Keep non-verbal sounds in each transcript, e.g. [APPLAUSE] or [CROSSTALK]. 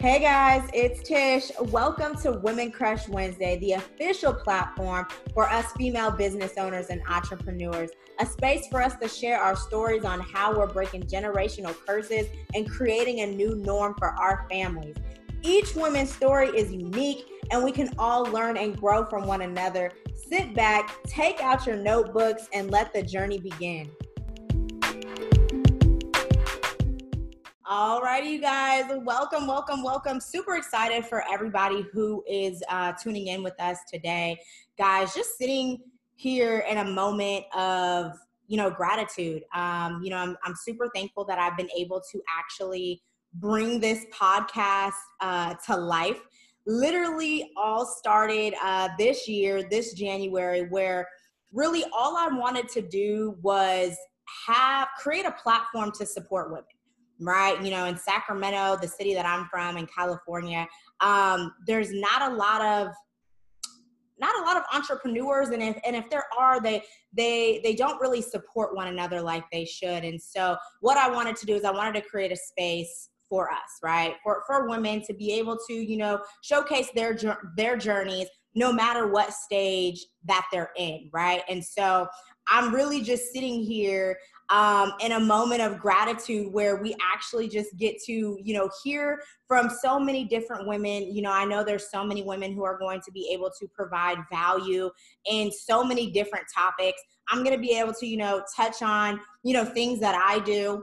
Hey guys, it's Tish. Welcome to Women Crush Wednesday, the official platform for us female business owners and entrepreneurs. A space for us to share our stories on how we're breaking generational curses and creating a new norm for our families. Each woman's story is unique, and we can all learn and grow from one another. Sit back, take out your notebooks, and let the journey begin. All righty, you guys. Welcome, welcome, welcome. Super excited for everybody who is uh, tuning in with us today. Guys, just sitting here in a moment of, you know, gratitude. Um, you know, I'm, I'm super thankful that I've been able to actually bring this podcast uh, to life. Literally all started uh, this year, this January, where really all I wanted to do was have create a platform to support women right? You know, in Sacramento, the city that I'm from in California, um, there's not a lot of not a lot of entrepreneurs. And if and if there are they they they don't really support one another like they should. And so what i wanted to do is i wanted to create a space for us right? For for women to be able to you know showcase their their journeys no matter what stage that they're in right? And so i'm really just sitting here um, in a moment of gratitude where we actually just get to, you know, hear from so many different women. You know, I know there's so many women who are going to be able to provide value in so many different topics. I'm going to be able to, you know, touch on, you know, things that I do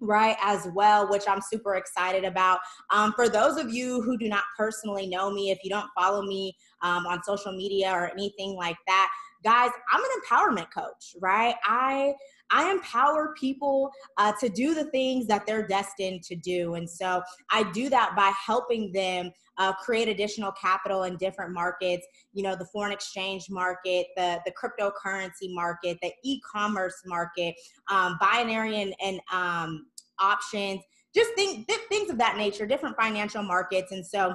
right as well which i'm super excited about um, for those of you who do not personally know me if you don't follow me um, on social media or anything like that guys i'm an empowerment coach right i I empower people uh, to do the things that they're destined to do. And so I do that by helping them uh, create additional capital in different markets, you know, the foreign exchange market, the, the cryptocurrency market, the e-commerce market, um, binary and, and um, options, just think, things of that nature, different financial markets. And so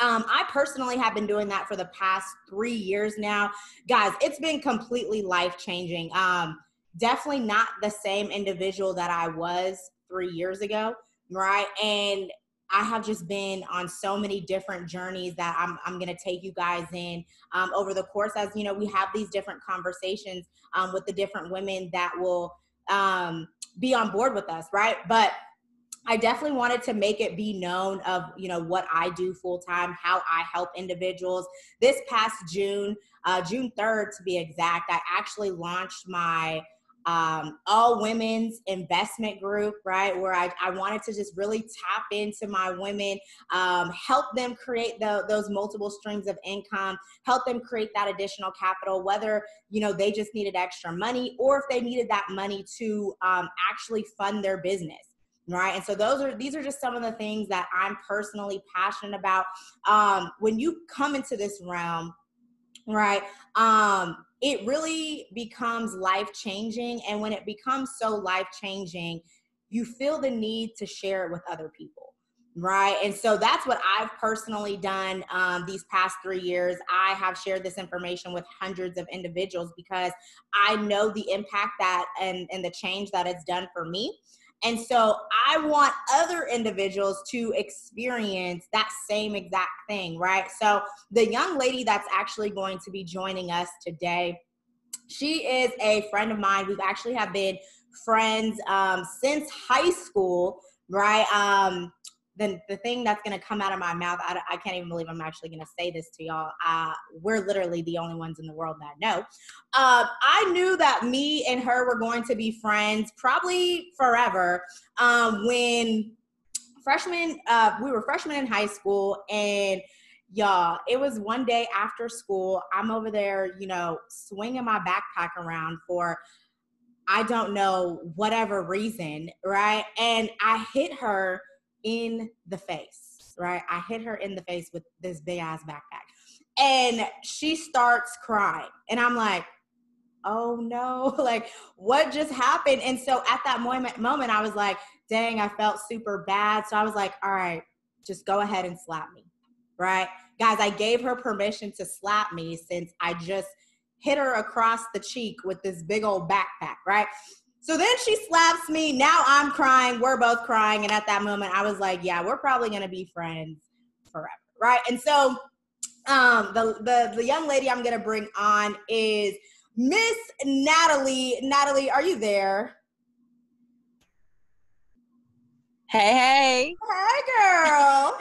um, I personally have been doing that for the past three years now. Guys, it's been completely life changing. Um, definitely not the same individual that I was three years ago, right? And I have just been on so many different journeys that I'm, I'm going to take you guys in um, over the course as, you know, we have these different conversations um, with the different women that will um, be on board with us, right? But I definitely wanted to make it be known of, you know, what I do full time, how I help individuals. This past June, uh, June 3rd to be exact, I actually launched my um, all women's investment group, right? Where I, I wanted to just really tap into my women, um, help them create the, those multiple streams of income, help them create that additional capital, whether, you know, they just needed extra money or if they needed that money to um, actually fund their business right and so those are these are just some of the things that i'm personally passionate about um, when you come into this realm right um it really becomes life changing and when it becomes so life changing you feel the need to share it with other people right? And so that's what i've personally done um, these past three years. I have shared this information with hundreds of individuals because i know the impact that and, and the change that it's done for me and so I want other individuals to experience that same exact thing, right? So the young lady that's actually going to be joining us today, she is a friend of mine. We've actually have been friends um, since high school, right? Um, the, the thing that's going to come out of my mouth, I, I can't even believe I'm actually going to say this to y'all. Uh, we're literally the only ones in the world that know. Uh, I knew that me and her were going to be friends probably forever um, when freshmen, uh, we were freshmen in high school and y'all, it was one day after school. I'm over there, you know, swinging my backpack around for I don't know, whatever reason, right? And I hit her in the face, right? I hit her in the face with this big ass backpack. And she starts crying. And I'm like, oh no, [LAUGHS] like what just happened? And so at that moment, moment, I was like, dang, I felt super bad. So I was like, all right, just go ahead and slap me, right? Guys, I gave her permission to slap me since I just hit her across the cheek with this big old backpack, right? So then she slaps me. Now I'm crying. We're both crying. And at that moment, I was like, yeah, we're probably going to be friends forever. Right. And so um, the, the, the young lady I'm going to bring on is Miss Natalie. Natalie, are you there? Hey, hey. Hey, girl.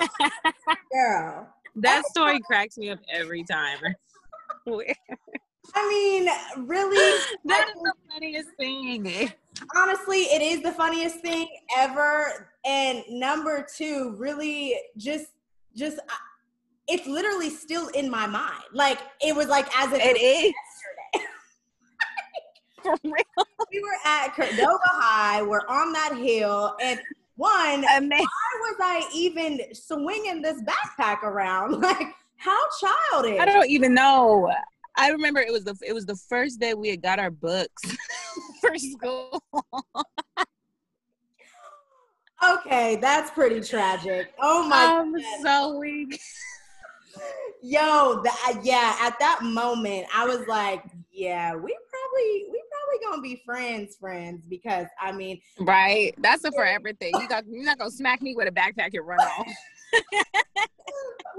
[LAUGHS] girl. That story cracks me up every time. [LAUGHS] I mean, really? [LAUGHS] that is the funniest thing. Honestly, it is the funniest thing ever. And number two, really just, just, it's literally still in my mind. Like, it was like as if it, it is. Yesterday. [LAUGHS] [LAUGHS] For real. We were at Cordova High. We're on that hill. And one, Amazing. why was I even swinging this backpack around? Like, how childish. I don't even know. I remember it was the it was the first day we had got our books [LAUGHS] for school. okay, that's pretty tragic. Oh my! I'm goodness. so weak. Yo, that yeah. At that moment, I was like, yeah, we probably we probably gonna be friends, friends, because I mean, right? That's a for everything. You got you're not gonna smack me with a backpack and run off. [LAUGHS]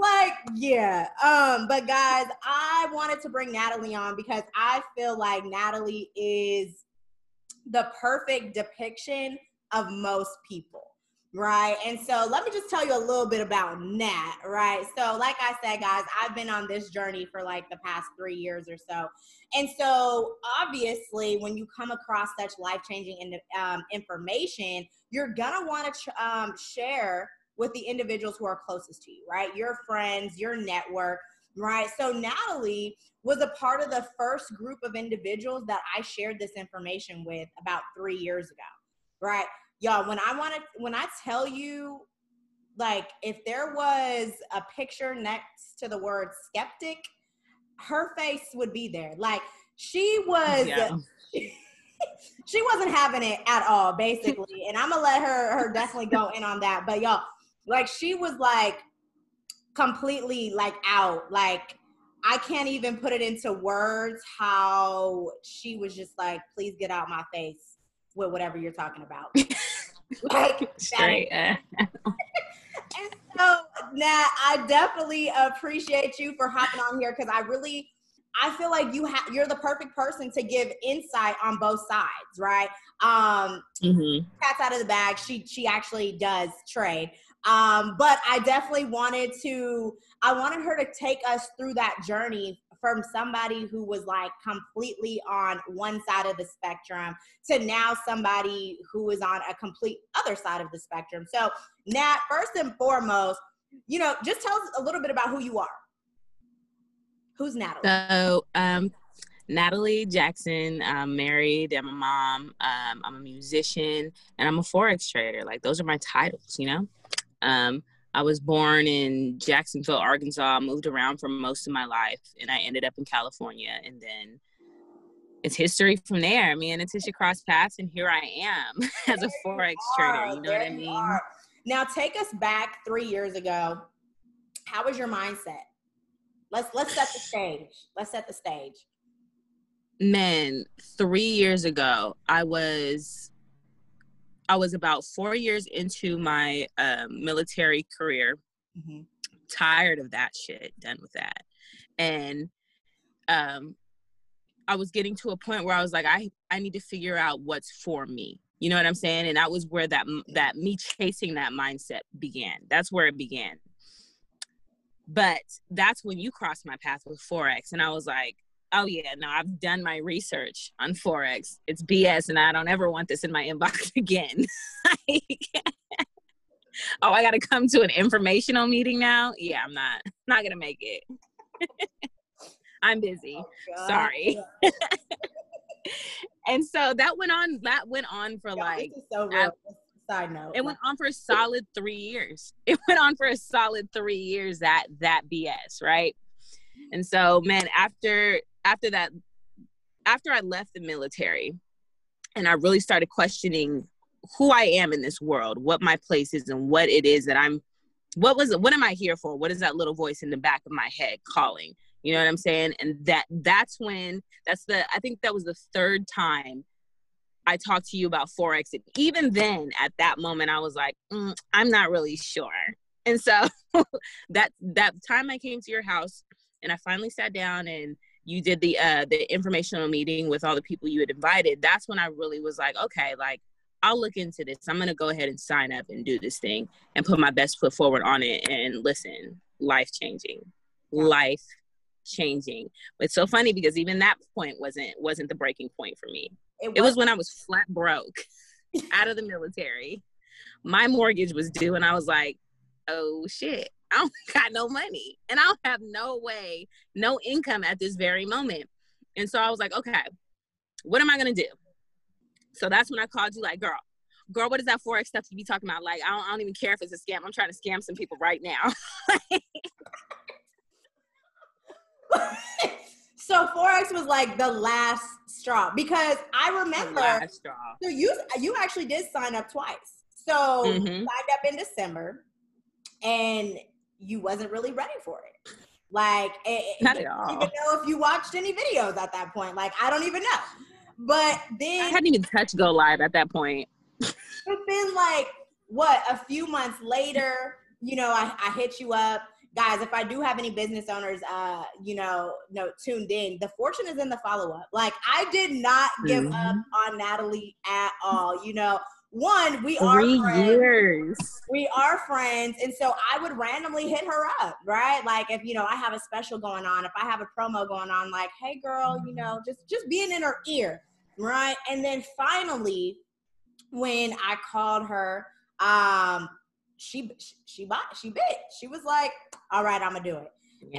like, yeah. Um, but guys, I wanted to bring Natalie on because I feel like Natalie is the perfect depiction of most people. Right. And so let me just tell you a little bit about Nat. Right. So, like I said, guys, I've been on this journey for like the past three years or so. And so, obviously, when you come across such life changing um, information, you're to want to um, share with the individuals who are closest to you, right? Your friends, your network, right? So Natalie was a part of the first group of individuals that I shared this information with about three years ago, right? Y'all, when I want to, when I tell you, like, if there was a picture next to the word skeptic, her face would be there. Like, she was. Yeah. [LAUGHS] she wasn't having it at all, basically. And I'm gonna let her her definitely go in on that. But y'all, like she was like completely like out. Like I can't even put it into words how she was just like, please get out my face with whatever you're talking about. [LAUGHS] like straight. [LAUGHS] and so Nat, I definitely appreciate you for hopping on here because I really I feel like you have you're the perfect person to give insight on both sides, right? Um mm-hmm. cat's out of the bag. She she actually does trade. Um, but I definitely wanted to, I wanted her to take us through that journey from somebody who was like completely on one side of the spectrum to now somebody who is on a complete other side of the spectrum. So, Nat, first and foremost, you know, just tell us a little bit about who you are. Who's Natalie? So, um, Natalie Jackson. I'm married. I'm a mom. Um, I'm a musician, and I'm a forex trader. Like those are my titles, you know. Um, I was born in Jacksonville, Arkansas, moved around for most of my life, and I ended up in California. And then it's history from there. Me and Atisha crossed paths, and here I am [LAUGHS] as a forex trader. You know what I mean? Now, take us back three years ago. How was your mindset? Let's let's set the stage. Let's set the stage. Man, three years ago, I was I was about four years into my um, military career, mm-hmm. tired of that shit, done with that. And um, I was getting to a point where I was like, I, I need to figure out what's for me. You know what I'm saying? And that was where that that me chasing that mindset began. That's where it began. But that's when you crossed my path with Forex. And I was like, oh yeah, no, I've done my research on Forex. It's BS and I don't ever want this in my [LAUGHS] inbox again. [LAUGHS] oh, I gotta come to an informational meeting now? Yeah, I'm not not gonna make it. [LAUGHS] I'm busy. Oh, Sorry. and so that went on that went on for like so side note. It went on for a solid three years. It went on for a solid three years that that BS, right? And so, man, after after that, after I left the military and I really started questioning who I am in this world, what my place is, and what it is that I'm, what was, what am I here for? What is that little voice in the back of my head calling? You know what I'm saying? And that, that's when, that's the, I think that was the third time I talked to you about Forex. And even then, at that moment, I was like, mm, I'm not really sure. And so [LAUGHS] that that time I came to your house and I finally sat down and you did the uh the informational meeting with all the people you had invited, that's when I really was like, okay, like I'll look into this. I'm gonna go ahead and sign up and do this thing and put my best foot forward on it. And listen, life changing, life changing. But it's so funny because even that point wasn't wasn't the breaking point for me. It was, it was when I was flat broke [LAUGHS] out of the military. My mortgage was due, and I was like, "Oh shit, I don't [LAUGHS] got no money, and I don't have no way, no income at this very moment." And so I was like, "Okay, what am I gonna do?" So that's when I called you, like, "Girl, girl, what is that forex stuff you be talking about? Like, I don't, I don't even care if it's a scam. I'm trying to scam some people right now." [LAUGHS] so forex was like the last straw because I remember. So you you actually did sign up twice. So mm-hmm. signed up in December, and you wasn't really ready for it. Like, it, not at all. Even know if you watched any videos at that point. Like, I don't even know. But then I hadn't even touched go live at that point. it's been like what a few months later. You know, I, I hit you up guys, if I do have any business owners, uh, you know, no tuned in, the fortune is in the follow up. Like I did not give mm-hmm. up on Natalie at all. You know, one, we are Three friends. years. We are friends, and so I would randomly hit her up, right? Like if you know I have a special going on, if I have a promo going on, like, hey girl, you know, just just being in her ear, right? And then finally, when I called her, um, she she bought she bit. She was like, "All right, I'm gonna do it."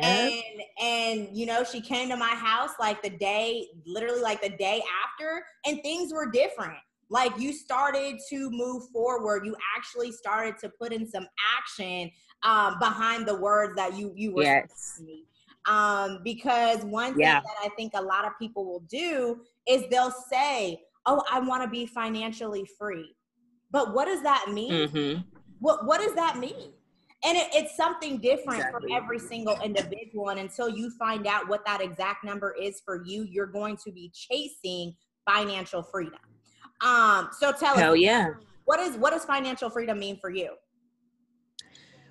And and you know, she came to my house like the day, literally like the day after, and things were different. Like you started to move forward. You actually started to put in some action um, behind the words that you you were yes. Um, because one thing that I think a lot of people will do is they'll say, "Oh, I want to be financially free," but what does that mean? Mm-hmm what what does that mean? And it, it's something different exactly. for every single individual. And until you find out what that exact number is for you, you're going to be chasing financial freedom. Um, so tell Hell us, yeah. what is what does financial freedom mean for you?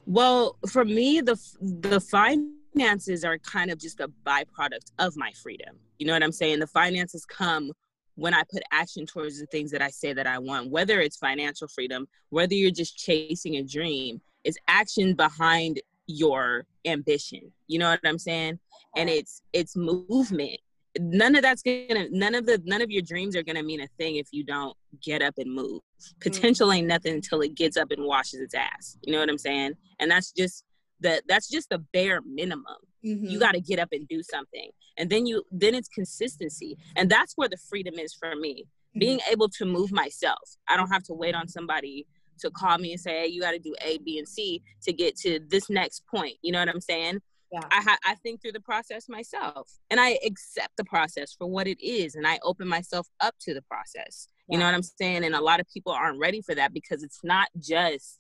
Well, for me, the the finances are kind of just a byproduct of my freedom. You know what I'm saying? The finances come when I put action towards the things that I say that I want, whether it's financial freedom, whether you're just chasing a dream, it's action behind your ambition. You know what I'm saying? And it's it's movement. None of that's gonna none of the none of your dreams are gonna mean a thing if you don't get up and move. Potential ain't nothing until it gets up and washes its ass. You know what I'm saying? And that's just the that's just the bare minimum mm-hmm. you got to get up and do something and then you then it's consistency and that's where the freedom is for me mm-hmm. being able to move myself i don't have to wait on somebody to call me and say hey you got to do a b and c to get to this next point you know what i'm saying yeah. I, ha- I think through the process myself and i accept the process for what it is and i open myself up to the process. Yeah. you know what i'm saying? And a lot of people aren't ready for that because it's not just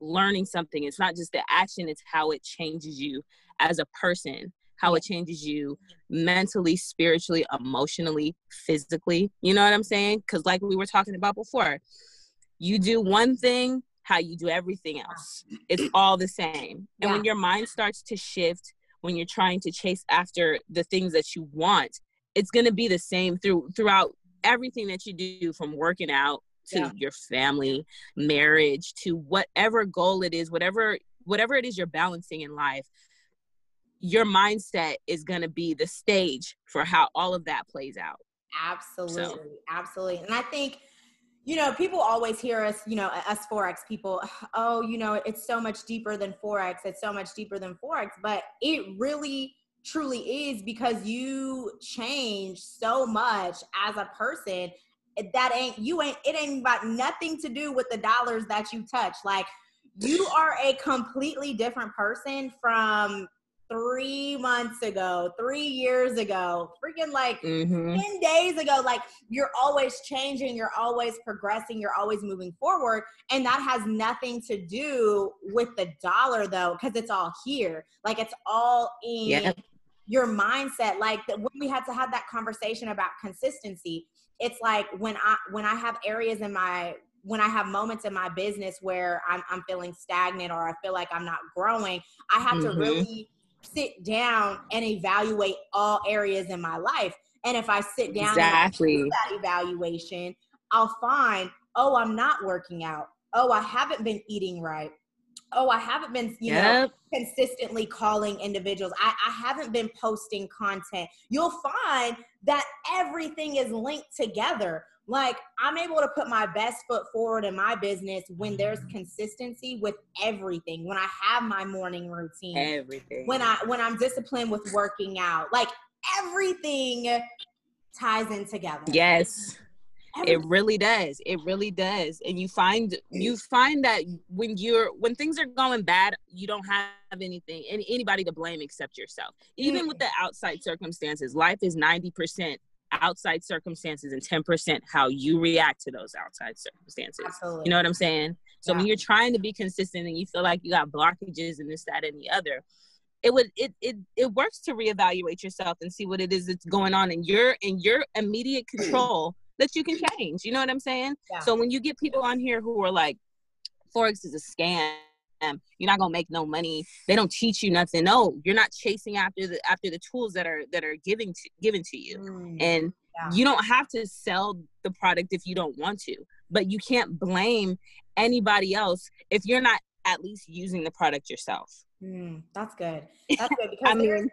learning something it's not just the action it's how it changes you as a person how it changes you mentally spiritually emotionally physically. You know what i'm saying? Because like we were talking about before you do one thing how you do everything else it's [CLEARS THROAT] all the same and yeah. when your mind starts to shift when you're trying to chase after the things that you want it's going to be the same through throughout everything that you do from working out to yeah. your family marriage to whatever goal it is whatever whatever it is you're balancing in life your mindset is going to be the stage for how all of that plays out. Absolutely. So. Absolutely. And I think, you know, people always hear us, you know, us Forex people, oh, you know, it's so much deeper than Forex. It's so much deeper than Forex. But it really truly is because you change so much as a person that ain't you ain't it ain't about nothing to do with the dollars that you touch like you [LAUGHS] are a completely different person from three months ago, three years ago, freaking like mm-hmm. 10 days ago. Like you're always changing, you're always progressing, you're always moving forward. And that has nothing to do with the dollar though, because it's all here. Like it's all in yep. your mindset like when we had to have that conversation about consistency it's like when i when i have areas in my when i have moments in my business where i'm, I'm feeling stagnant or i feel like i'm not growing i have mm-hmm. to really sit down and evaluate all areas in my life and if i sit down exactly and do that evaluation i'll find oh i'm not working out oh i haven't been eating right oh, I haven't been, you yep. know, consistently calling individuals. I, I haven't been posting content. You'll find that everything is linked together. Like I'm able to put my best foot forward in my business when there's mm-hmm. consistency with everything. When I have my morning routine, everything. When I when I'm disciplined with working out, like everything ties in together. Yes it really does it really does and you find you find that when you're when things are going bad you don't have anything any, anybody to blame except yourself even with the outside circumstances life is 90% outside circumstances and 10% how you react to those outside circumstances Absolutely. you know what i'm saying so yeah. when you're trying to be consistent and you feel like you got blockages and this that and the other it would it, it it works to reevaluate yourself and see what it is that's going on in your in your immediate [CLEARS THROAT] control that you can change. You know what I'm saying? Yeah. So when you get people on here who are like, Forex is a scam. You're not gonna make no money. They don't teach you nothing. No, you're not chasing after the after the tools that are that are giving to given to you. Mm, and yeah. you don't have to sell the product if you don't want to. But you can't blame anybody else if you're not at least using the product yourself. Mm, that's good. [LAUGHS] That's good because I mean,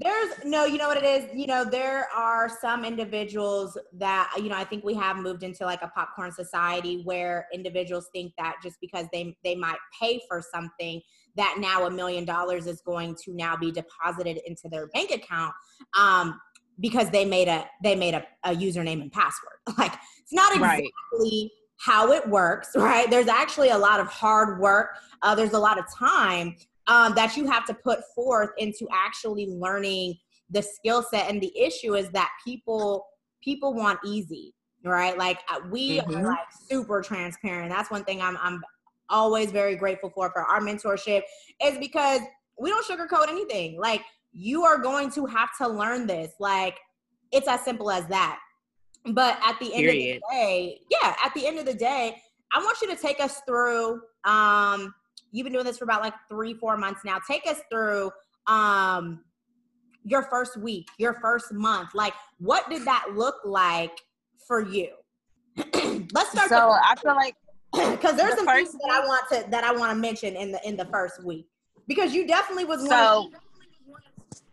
there's no, you know what it is? You know, there are some individuals that, you know, I think we have moved into like a popcorn society where individuals think that just because they they might pay for something that now a million dollars is going to now be deposited into their bank account um because they made a they made a, a username and password. [LAUGHS] Like it's not exactly right. how it works, [LAUGHS] right? There's actually a lot of hard work. Uh, there's a lot of time um, that you have to put forth into actually learning the skill set. And the issue is that people people want easy right? Like uh, we mm-hmm. are like super transparent. That's one thing i'm i'm always very grateful for for our mentorship is because we don't sugarcoat anything. Like you are going to have to learn this. Like it's as simple as that. But at the end Period. of the day yeah at the end of the day i want you to take us through um you've been doing this for about like three, four months now. Take us through um your first week, your first month. Like, what did that look like for you? [CLEARS THROAT] Let's start. So I feel like [CLEARS THROAT] because there's the some things that I want to that I want to mention in the in the first week because you definitely was so. One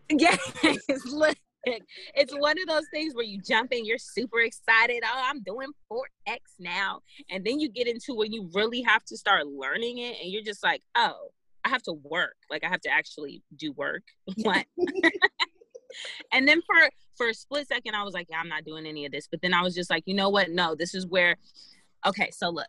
[LAUGHS] yeah, it's one of those things where you jump in, you're super excited. Oh, I'm doing forex now. And then you get into when you really have to start learning it and you're just like, oh, I have to work. Like I have to actually do work. [LAUGHS] what? and then for for a split second, I was like, yeah, I'm not doing any of this. But then I was just like, you know what? No, this is where okay, so look,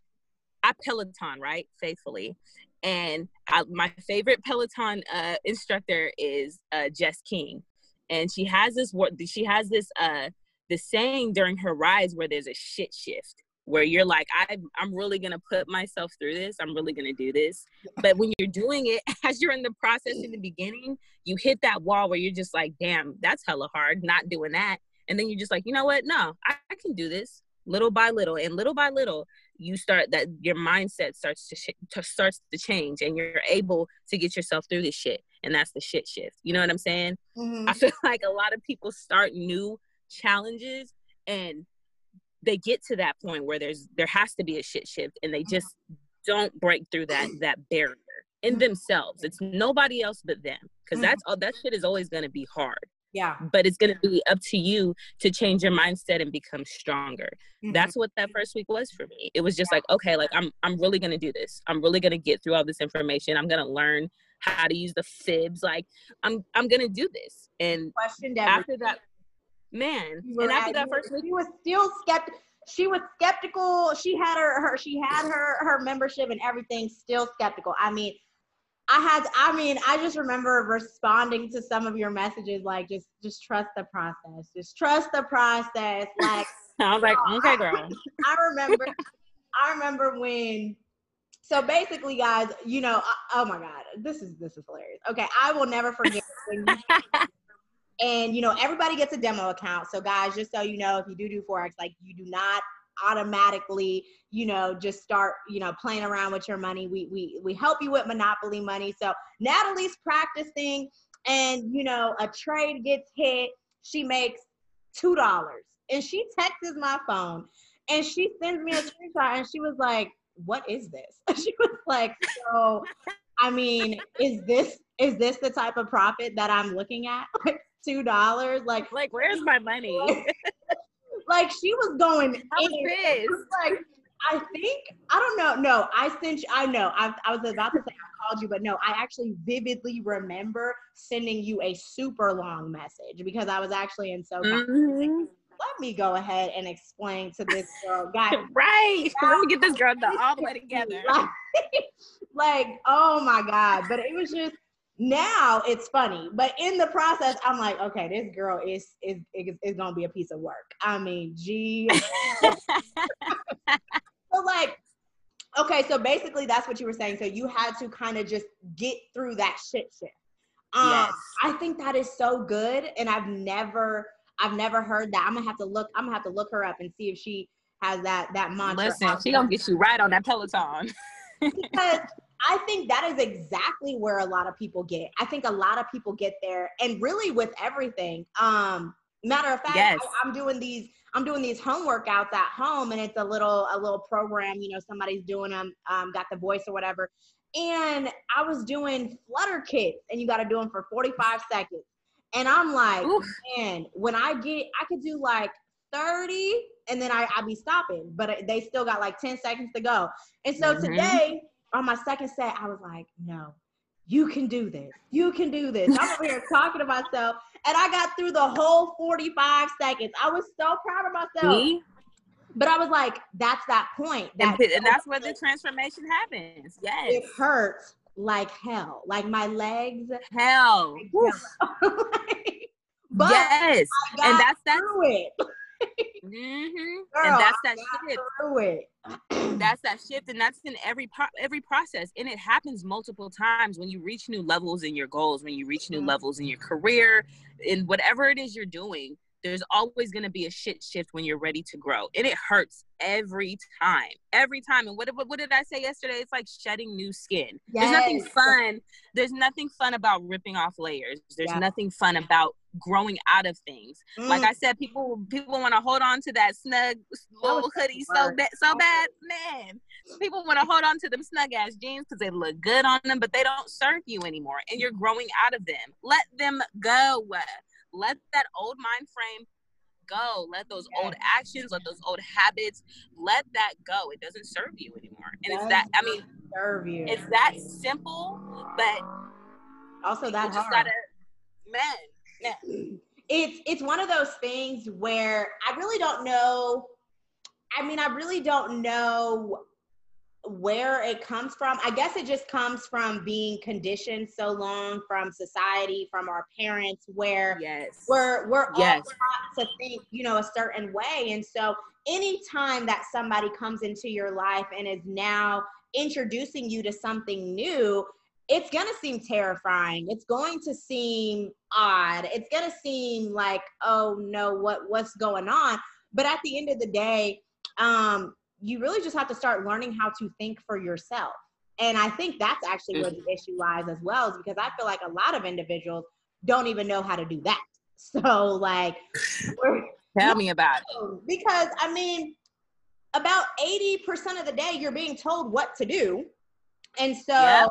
I Peloton, right? Faithfully. And I, my favorite Peloton uh, instructor is uh, Jess King and she has this what she has this uh the saying during her rides where there's a shit shift where you're like I, i'm really gonna put myself through this i'm really gonna do this. But when you're doing it [LAUGHS] as you're in the process in the beginning you hit that wall where you're just like damn that's hella hard not doing that. And then you're just like you know what? No i, I can do this little by little and little by little you start that your mindset starts to, sh- to starts to change and you're able to get yourself through this shit and that's the shit shift you know what i'm saying mm-hmm. i feel [LAUGHS] like a lot of people start new challenges and they get to that point where there's there has to be a shit shift and they just don't break through that [CLEARS THROAT] that barrier in mm-hmm. themselves it's nobody else but them because mm-hmm. that's all that shit is always going to be hard yeah. But it's going to be up to you to change your mindset and become stronger. Mm-hmm. That's what that first week was for me. It was just yeah. like, okay, like I'm I'm really going to do this. I'm really going to get through all this information. I'm going to learn how to use the fibs. Like I'm I'm going to do this. And questioned after that man, and after that first week she was still skeptical she was skeptical. She had her, her she had her her membership and everything still skeptical. I mean, I had, I mean, I just remember responding to some of your messages like, just, just trust the process. Just trust the process. [LAUGHS] Like, I was like, oh, okay, girl. I, I remember, I remember when. So basically, guys, you know, oh my God, this is this is hilarious. Okay, I will never forget when you [LAUGHS] and you know everybody gets a demo account so guys just so you know if you do do forex like you do not automatically you know just start you know playing around with your money. We we we help you with monopoly money. So natalie's practicing and you know a trade gets hit. She makes two dollars and she texts my phone and she sends me a screenshot and she was like what is this? [LAUGHS] She was like so i mean is this is this the type of profit that i'm looking at? [LAUGHS] Like two dollars? Like like where's my money [LAUGHS] like she was going like I think I don't know. No, I sent you. I know. I, I was about to say I called you, but no, I actually vividly remember sending you a super long message because I was actually in so. Mm-hmm. Let me go ahead and explain to this girl, [LAUGHS] guys. right. Let me get this girl all the way [LAUGHS] together. Like, like, oh my god! But it was just now it's funny but in the process i'm like okay this girl is is is, is gonna be a piece of work. I mean gee. [LAUGHS] [LAUGHS] So like okay so basically that's what you were saying. So you had to kind of just get through that shit shit um, yes. i think that is so good and i've never i've never heard that. I'm gonna have to look i'm gonna have to look her up and see if she has that that mantra listen she gonna get you right on that peloton. [LAUGHS] Because I think that is exactly where a lot of people get. I think a lot of people get there and really with everything. Um, matter of fact, yes. I, am doing these, I'm doing these home workouts at home and it's a little, a little program, you know, somebody's doing them, um, got the voice or whatever. And I was doing flutter kicks and you got to do them for 45 seconds. And I'm like, Oof. man, when I get, I could do like 30 and then I, I'd be stopping, but they still got like 10 seconds to go. And so mm-hmm. today on my second set, I was like, no, you can do this. You can do this. I'm over here talking to myself. And I got through the whole 45 seconds. I was so proud of myself. Me? But I was like, that's that point. That and, and that's where the transformation happens. Yes. It hurts like hell. Like my legs. Hell. [LAUGHS] but yes. and that's that. It. Mm-hmm. Girl, and [CLEARS THROAT] that's that shift. that's that shift, and that's in every pro- every process, and it happens multiple times when you reach new levels in your goals, when you reach new mm-hmm. levels in your career, in whatever it is you're doing there's always going to be a shit shift when you're ready to grow and it hurts every time every time and what, what, did i say yesterday it's like shedding new skin yes. there's nothing fun there's nothing fun about ripping off layers there's yeah. nothing fun about growing out of things mm. like i said people people want to hold on to that snug little hoodie so bad so bad man people want to hold on to them snug ass jeans because they look good on them but they don't serve you anymore and you're growing out of them let them go let that old mind frame go. Let those old actions, let those old habits, let that go. It doesn't serve you anymore. And it's that I mean serve you. It's that simple, but also that just gotta man. [CLEARS THROAT] It's it's one of those things where I really don't know. I mean, I really don't know where it comes from i guess it just comes from being conditioned so long from society from our parents where yes we're we're yes. all taught to think you know a certain way and so anytime that somebody comes into your life and is now introducing you to something new it's going to seem terrifying it's going to seem odd it's going to seem like oh no what what's going on but at the end of the day um you really just have to start learning how to think for yourself. And I think that's actually where the issue lies as well, is because I feel like a lot of individuals don't even know how to do that. [LAUGHS] So, like, [LAUGHS] tell me about it. Because, I mean, about 80% of the day, you're being told what to do. And so, yep.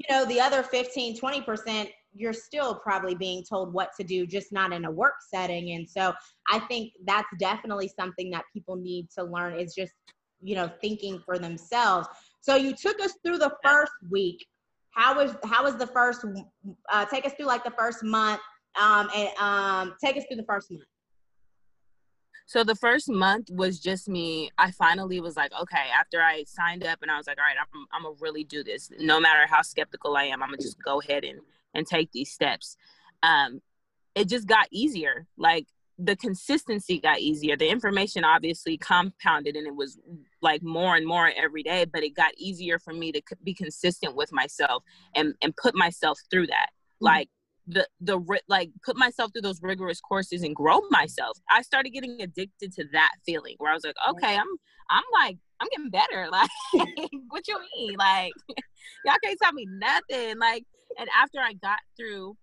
You know, the other 15, 20%, you're still probably being told what to do, just not in a work setting. And so I think that's definitely something that people need to learn is just, you know, thinking for themselves. So you took us through the first week. How was how was the first? Uh, take us through like the first month, um, and um, take us through the first month. So the first month was just me. I finally was like, okay, after I signed up and I was like, all right, I'm, I'm gonna really do this. No matter how skeptical I am, I'm gonna just go ahead and and take these steps um it just got easier like the consistency got easier the information obviously compounded and it was like more and more every day but it got easier for me to be consistent with myself and and put myself through that mm-hmm. like the the like put myself through those rigorous courses and grow myself. I started getting addicted to that feeling where i was like okay i'm i'm like i'm getting better. [LAUGHS] Like what you mean? Like [LAUGHS] y'all can't tell me nothing. Like and after i got through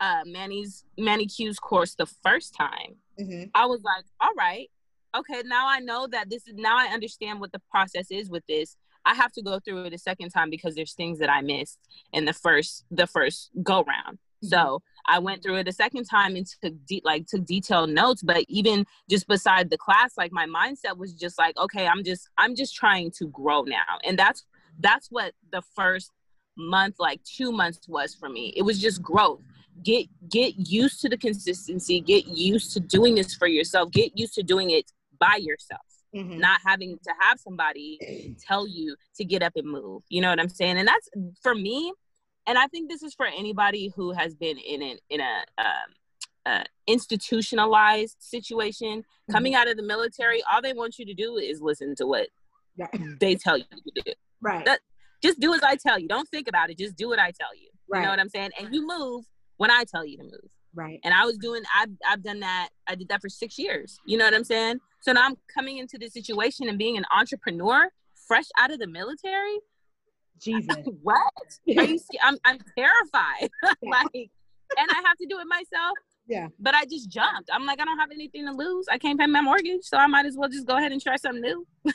uh manny's manny q's course the first time mm-hmm. i was like all right. Okay now i know that this is now i understand what the process is with this. I have to go through it a second time because there's things that I missed in the first the first go round. So mm-hmm. I went through it a second time and took de- like took detailed notes. But even just beside the class, like my mindset was just like, okay, I'm just I'm just trying to grow now, and that's that's what the first month, like two months, was for me. It was just growth. Get get used to the consistency. Get used to doing this for yourself. Get used to doing it by yourself. Mm-hmm. not having to have somebody tell you to get up and move. You know what I'm saying? And that's for me and I think this is for anybody who has been in an in a um, uh, institutionalized situation mm-hmm. coming out of the military. All they want you to do is listen to what yeah. [LAUGHS] they tell you to do. Right. That, just do as I tell you. Don't think about it. Just do what I tell you. Right. You know what I'm saying? And you move when I tell you to move. Right. And I was doing. I've I've done that. I did that for six years. You know what I'm saying? So now I'm coming into this situation and being an entrepreneur fresh out of the military Jesus. [LAUGHS] what? Are you I'm I'm terrified. [LAUGHS] like and I have to do it myself. Yeah. But I just jumped. I'm like, I don't have anything to lose. I can't pay my mortgage, so I might as well just go ahead and try something new. [LAUGHS]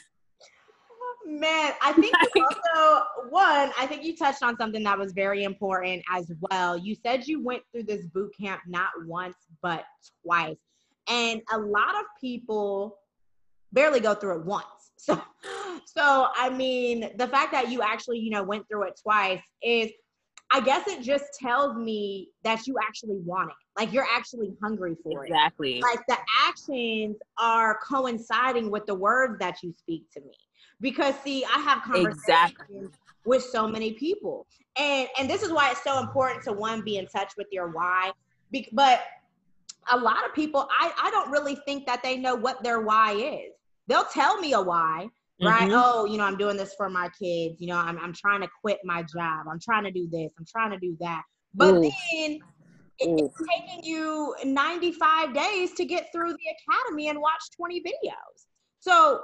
Oh, man, I think also one, I think you touched on something that was very important as well. You said you went through this boot camp not once but twice. And a lot of people barely go through it once. So so I mean, the fact that you actually, you know, went through it twice is I guess it just tells me that you actually want it. Like you're actually hungry for exactly. it. Exactly. Like the actions are coinciding with the words that you speak to me. Because see, I have conversations exactly. with so many people. And and this is why it's so important to one be in touch with your why. Be, but a lot of people I I don't really think that they know what their why is. They'll tell me a why, right? Mm-hmm. Oh, you know, I'm doing this for my kids. You know, I'm, I'm trying to quit my job. I'm trying to do this. I'm trying to do that. But Ooh. then it's taking you 95 days to get through the academy and watch 20 videos. So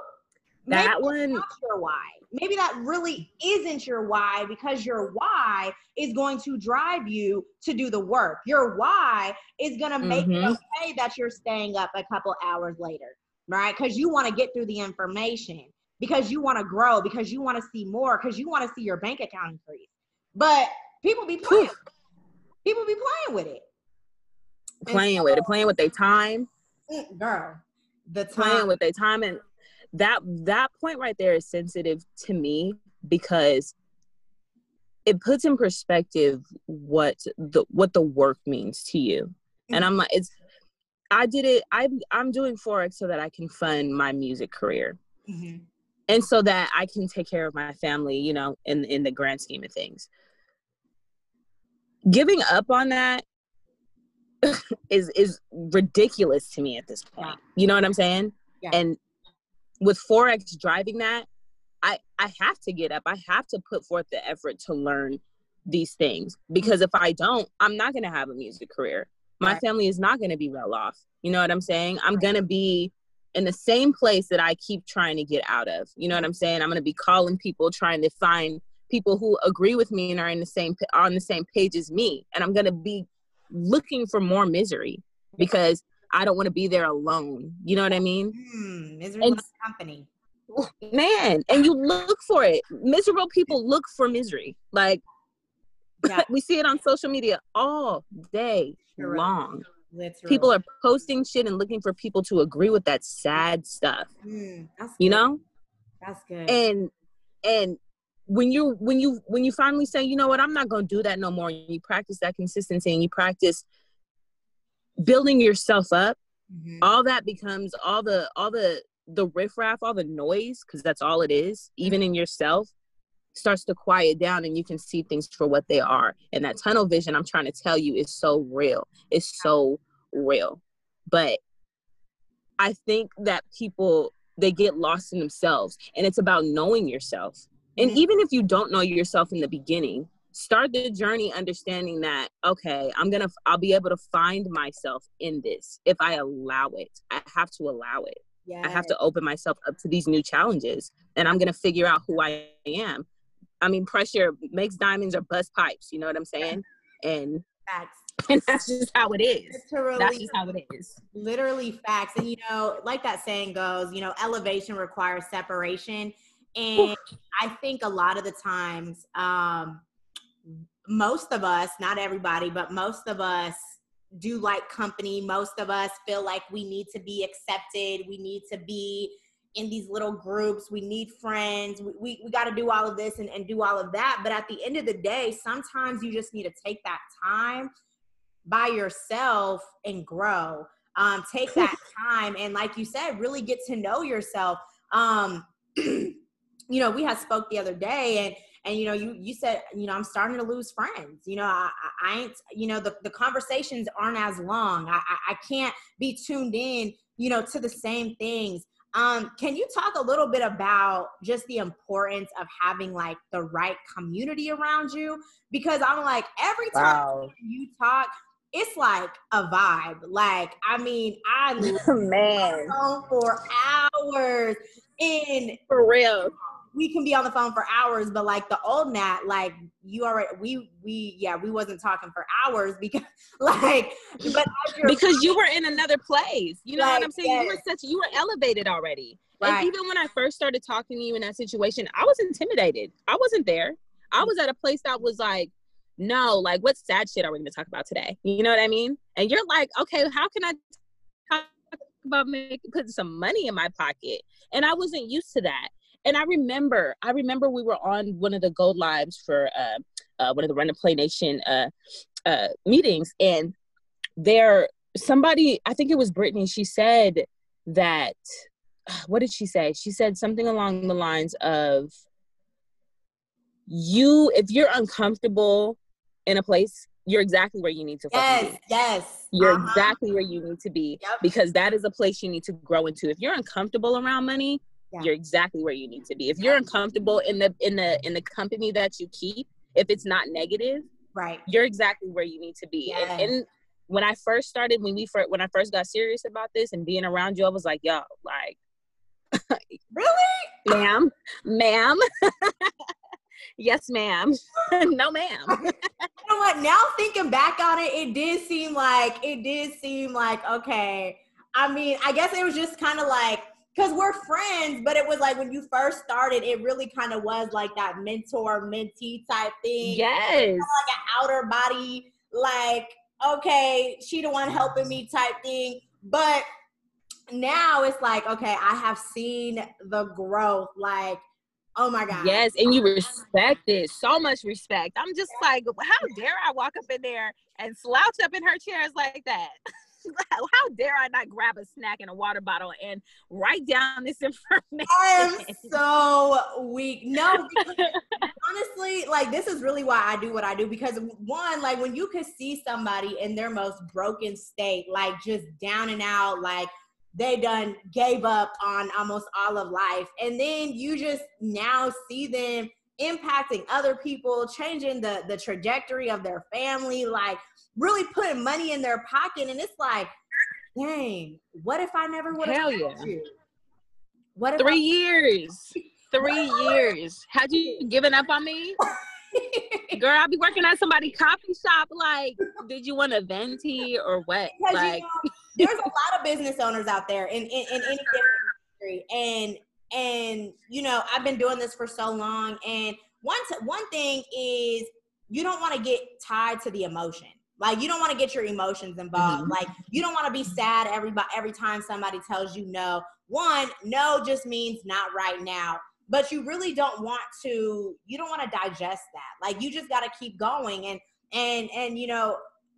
that one your why. Maybe that really isn't your why because your why is going to drive you to do the work. Your why is going to make mm-hmm. it okay that you're staying up a couple hours later, right? Because you want to get through the information because you want to grow, because you want to see more, because you want to see your bank account increase. But people be playing. people be playing with it. Playing so, with it, playing with their time. Mm, girl, the time. playing with their time, and that that point right there is sensitive to me because it puts in perspective what the what the work means to you. And I'm like, it's I did it. I'm I'm doing forex so that I can fund my music career. Mm-hmm and so that I can take care of my family, you know, in in the grand scheme of things. Giving up on that [LAUGHS] is is ridiculous to me at this point. You know what I'm saying? Yeah. And with forex driving that, I I have to get up. I have to put forth the effort to learn these things because if I don't, I'm not going to have a music career. My right. family is not going to be well off. You know what I'm saying? I'm going to be in the same place that I keep trying to get out of. You know what I'm saying? I'm going to be calling people trying to find people who agree with me and are in the same on the same page as me and I'm going to be looking for more misery because I don't want to be there alone. You know what I mean? Mm, misery and, company. [LAUGHS] Man, and you look for it. Miserable people look for misery. Like yeah. we see it on social media all day long. Literally. People are posting shit and looking for people to agree with that sad stuff. Mm, you know? That's good. And and when you when you when you finally say, you know what, I'm not gonna do that no more, and you practice that consistency and you practice building yourself up, mm-hmm. all that becomes all the all the the riffraff, all the noise, because that's all it is, even in yourself, starts to quiet down and you can see things for what they are. And that tunnel vision, I'm trying to tell you, is so real. It's so real. But I think that people they get lost in themselves and it's about knowing yourself. And mm-hmm. even if you don't know yourself in the beginning, start the journey understanding that okay i'm gonna i'll be able to find myself in this if i allow it i have to allow it yes. i have to open myself up to these new challenges and i'm gonna figure out who i am i mean pressure makes diamonds or bust pipes you know what i'm saying? And facts. [LAUGHS] and that's just how it is. Literally, that's just how it is. literally facts. And you know like that saying goes you know elevation requires separation. And i think a lot of the times um most of us, not everybody, but most of us do like company. Most of us feel like we need to be accepted. We need to be in these little groups. We need friends. We, we, we got to do all of this and, and do all of that. But at the end of the day, sometimes you just need to take that time by yourself and grow. Um, take that time and, like you said, really get to know yourself. Um, [CLEARS THROAT] you know, we had spoke the other day and and you know you you said you know i'm starting to lose friends you know i, I ain't you know the, the conversations aren't as long I, I, I can't be tuned in you know to the same things um can you talk a little bit about just the importance of having like the right community around you because i'm like every time wow. you talk it's like a vibe. Like, I mean, I [LAUGHS] man for hours in for real we can be on the phone for hours, but like the old Nat, like you already we we yeah, we wasn't talking for hours because [LAUGHS] like but because you were in another place. You know like, what I'm saying? Yes. You were such you were elevated already. Right. And even when I first started talking to you in that situation, I was intimidated. I wasn't there. I was at a place that was like, no, like what sad shit are we gonna talk about today? You know what I mean? And you're like, okay, how can I talk about making putting some money in my pocket? And I wasn't used to that and I remember, I remember we were on one of the Gold Lives for uh, uh, one of the Run to Play Nation uh, uh, meetings, and there, somebody, I think it was Brittany, she said that, [SIGHS] what did she say? She said something along the lines of, you, if you're uncomfortable in a place, you're exactly where you need to yes be. yes you're uh-huh. exactly where you need to be yep. because that is a place you need to grow into if you're uncomfortable around money yeah. you're exactly where you need to be. If you're uncomfortable in the in the in the company that you keep if it's not negative right. you're exactly where you need to be. Yes. and, and, when i first started when we first when i first got serious about this and being around you i was like yo like [LAUGHS] really? Ma'am? Ma'am? [LAUGHS] Yes ma'am. [LAUGHS] No ma'am. You know what? Now thinking back on it it did seem like it did seem like okay. I mean i guess it was just kind of like because we're friends, but it was like when you first started, it really kind of was like that mentor mentee type thing. Yes. Kind of like an outer body, like, okay, she the one helping me type thing. But now it's like, okay, I have seen the growth. Like, oh my God. Yes, and you oh respect it. So much respect. I'm just like, how dare I walk up in there and slouch up in her chairs like that? [LAUGHS] [LAUGHS] how dare I not grab a snack and a water bottle and write down this [LAUGHS] information? I am so weak. No, [LAUGHS] honestly, like this is really why I do what I do because one, like when you could see somebody in their most broken state, like just down and out, like they done gave up on almost all of life, and then you just now see them impacting other people, changing the the trajectory of their family, like really putting money in their pocket. And it's like, dang, what if I never would have yeah. you? What three I- years? Three [LAUGHS] years. Had you given up on me? [LAUGHS] Girl, I'll be working at somebody coffee shop. Like, did you want a venti or what? Because like, you know, there's a lot of business owners out there in, in, in any industry, and and you know, I've been doing this for so long. And one t- one thing is you don't want to get tied to the emotion. Like you don't want to get your emotions involved. Mm-hmm. Like you don't want to be sad every every time somebody tells you no. One, no just means not right now. But you really don't want to you don't want to digest that. Like you just got to keep going and and and you know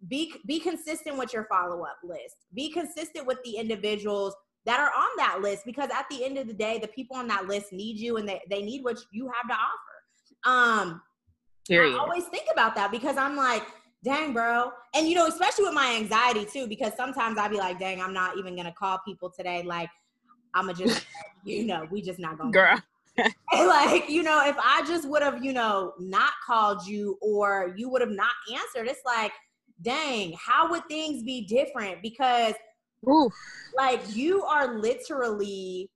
be be consistent with your follow-up list. Be consistent with the individuals that are on that list because at the end of the day the people on that list need you and they, they need what you have to offer. Um Period. I always think about that because I'm like dang, bro. And you know, especially with my anxiety too, because sometimes I'd be like, dang, I'm not even gonna call people today. Like, I'ma just, [LAUGHS] you know, we just not gonna. Girl. [LAUGHS] like, you know, if I just would have, you know, not called you or you would have not answered, it's like, dang, how would things be different? Because Oof. like you are literally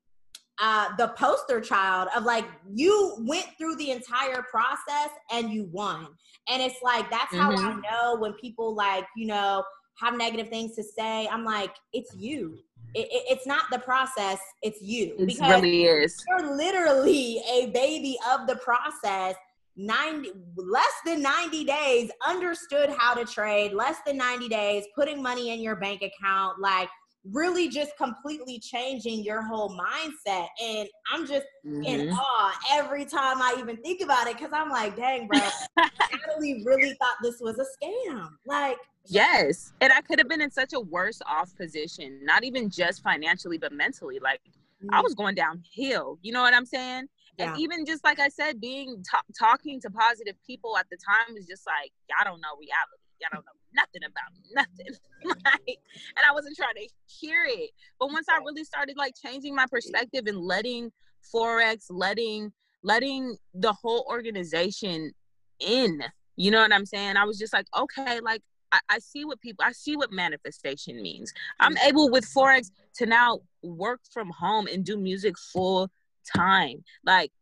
uh, the poster child of like you went through the entire process and you won. And it's like that's mm-hmm. how I mm-hmm. know when people like, you know, have negative things to say. I'm like, it's you. It, it, it's not the process, it's you. It really is. You're literally a baby of the process. 90 less than 90 days understood how to trade less than 90 days putting money in your bank account like really just completely changing your whole mindset. And I'm just mm-hmm. in awe every time I even think about it because I'm like, dang, bro, [LAUGHS] Natalie really thought this was a scam. Like, yes. And I could have been in such a worse off position, not even just financially, but mentally. Like, mm-hmm. I was going downhill. You know what I'm saying? Yeah. And even just like I said, being t- talking to positive people at the time was just like, y'all don't know reality. Y'all don't know nothing about nothing. [LAUGHS] like, and I wasn't trying to hear it. But once I really started like changing my perspective and letting Forex, letting letting the whole organization in, you know what I'm saying? I was just like, okay, like I, I see what people I see what manifestation means. I'm mm-hmm. able with Forex to now work from home and do music full time. Like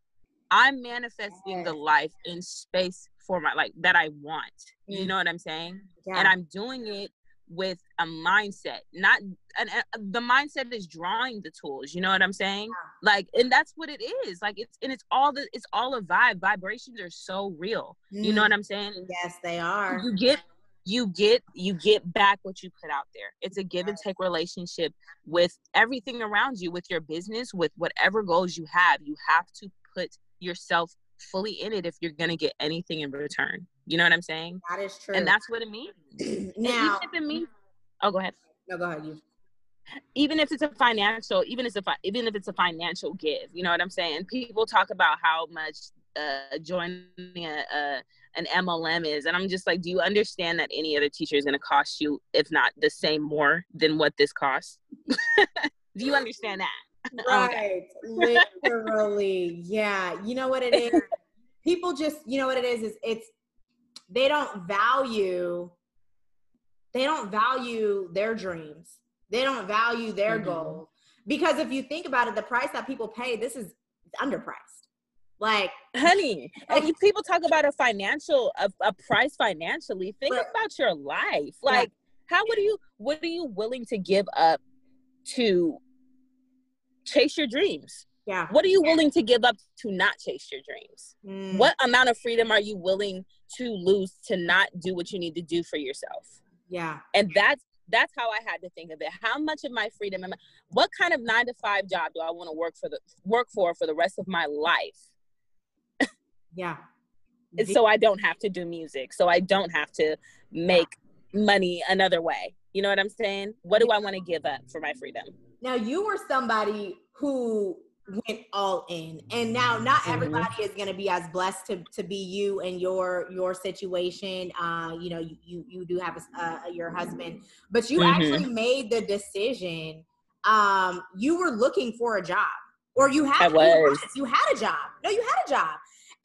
I'm manifesting the life in space for my like that I want. You mm. know what I'm saying? Yeah. And I'm doing it with a mindset not and uh, the mindset is drawing the tools you know what i'm saying yeah. like and that's what it is like it's and it's all the it's all a vibe vibrations are so real mm. you know what mm. i'm saying yes they are you get you get you get back what you put out there it's a give and take relationship with everything around you with your business with whatever goals you have you have to put yourself fully in it if you're going to get anything in return. You know what I'm saying? That is true. And that's what it means. [CLEARS THROAT] now, even if it means, oh, go ahead. No, go ahead. You. Even if it's a financial, even if it's a, even if it's a financial give, you know what I'm saying? People talk about how much uh, joining a, a an MLM is, and I'm just like, do you understand that any other teacher is going to cost you, if not the same, more than what this costs? [LAUGHS] do you understand that? Right [LAUGHS] literally yeah you know what it is? People just you know what it is is it's they don't value they don't value their dreams. They don't value their mm-hmm. goals. Because if you think about it the price that people pay this is underpriced. Like honey people talk about a financial a, a price financially think but, about your life. Like yeah. how would you what are you willing to give up to chase your dreams. Yeah. What are you willing to give up to not chase your dreams? Mm. What amount of freedom are you willing to lose to not do what you need to do for yourself? Yeah. And that's that's how I had to think of it. How much of my freedom am I, what kind of 9 to 5 job do I want to work for the work for for the rest of my life? yeah. so I don't have to do music. So I don't have to make yeah. money another way. You know what I'm saying? What do I want to give up for my freedom? Now you were somebody who went all in and now not mm-hmm. everybody mm-hmm. is going to be as blessed to, to be you and your your situation uh you know you you, you do have a, uh, your husband but you mm-hmm. actually made the decision um you were looking for a job or you had you, you had a job no you had a job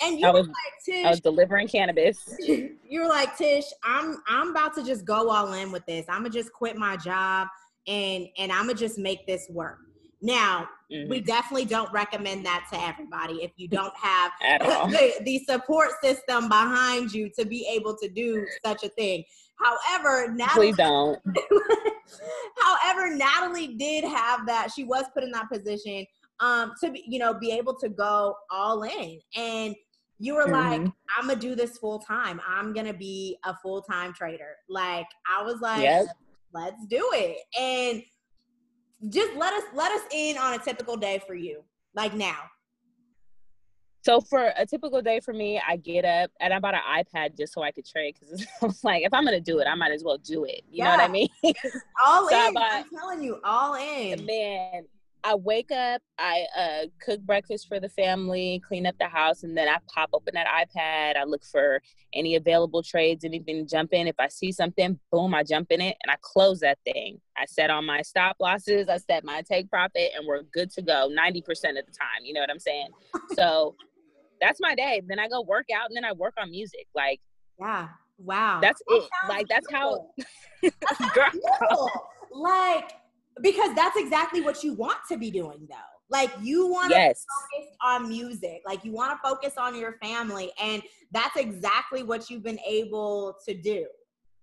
and you I was, like, Tish, I was delivering cannabis. [LAUGHS] You were like, Tish, I'm I'm about to just go all in with this. I'm gonna just quit my job and and I'm gonna just make this work. Now, mm-hmm. we definitely don't recommend that to everybody if you don't have [LAUGHS] the, the support system behind you to be able to do such a thing. However, Natalie, please don't. [LAUGHS] however, Natalie did have that. She was put in that position um, to be, you know, be able to go all in. And you were mm-hmm. like, I'm gonna do this full time. I'm gonna be a full time trader. Like I was like, yep let's do it. And just let us let us in on a typical day for you, like now. So for a typical day for me, I get up and I bought an iPad just so I could trade because it's [LAUGHS] like if I'm gonna do it, I might as well do it. You yeah. know what I mean? [LAUGHS] all so in. Bought, I'm telling you, all in. Man, I wake up, I uh, cook breakfast for the family, clean up the house, and then I pop open that iPad. I look for any available trades, anything to jump in. If I see something, boom, I jump in it and I close that thing. I set on my stop losses, I set my take profit, and we're good to go 90% of the time. You know what I'm saying? [LAUGHS] so that's my day. Then I go work out and then I work on music. Like, yeah, wow. That's that it. Like, that's how. [LAUGHS] that's like, because that's exactly what you want to be doing though. Like you want to yes. focus on music. Like you want to focus on your family and that's exactly what you've been able to do.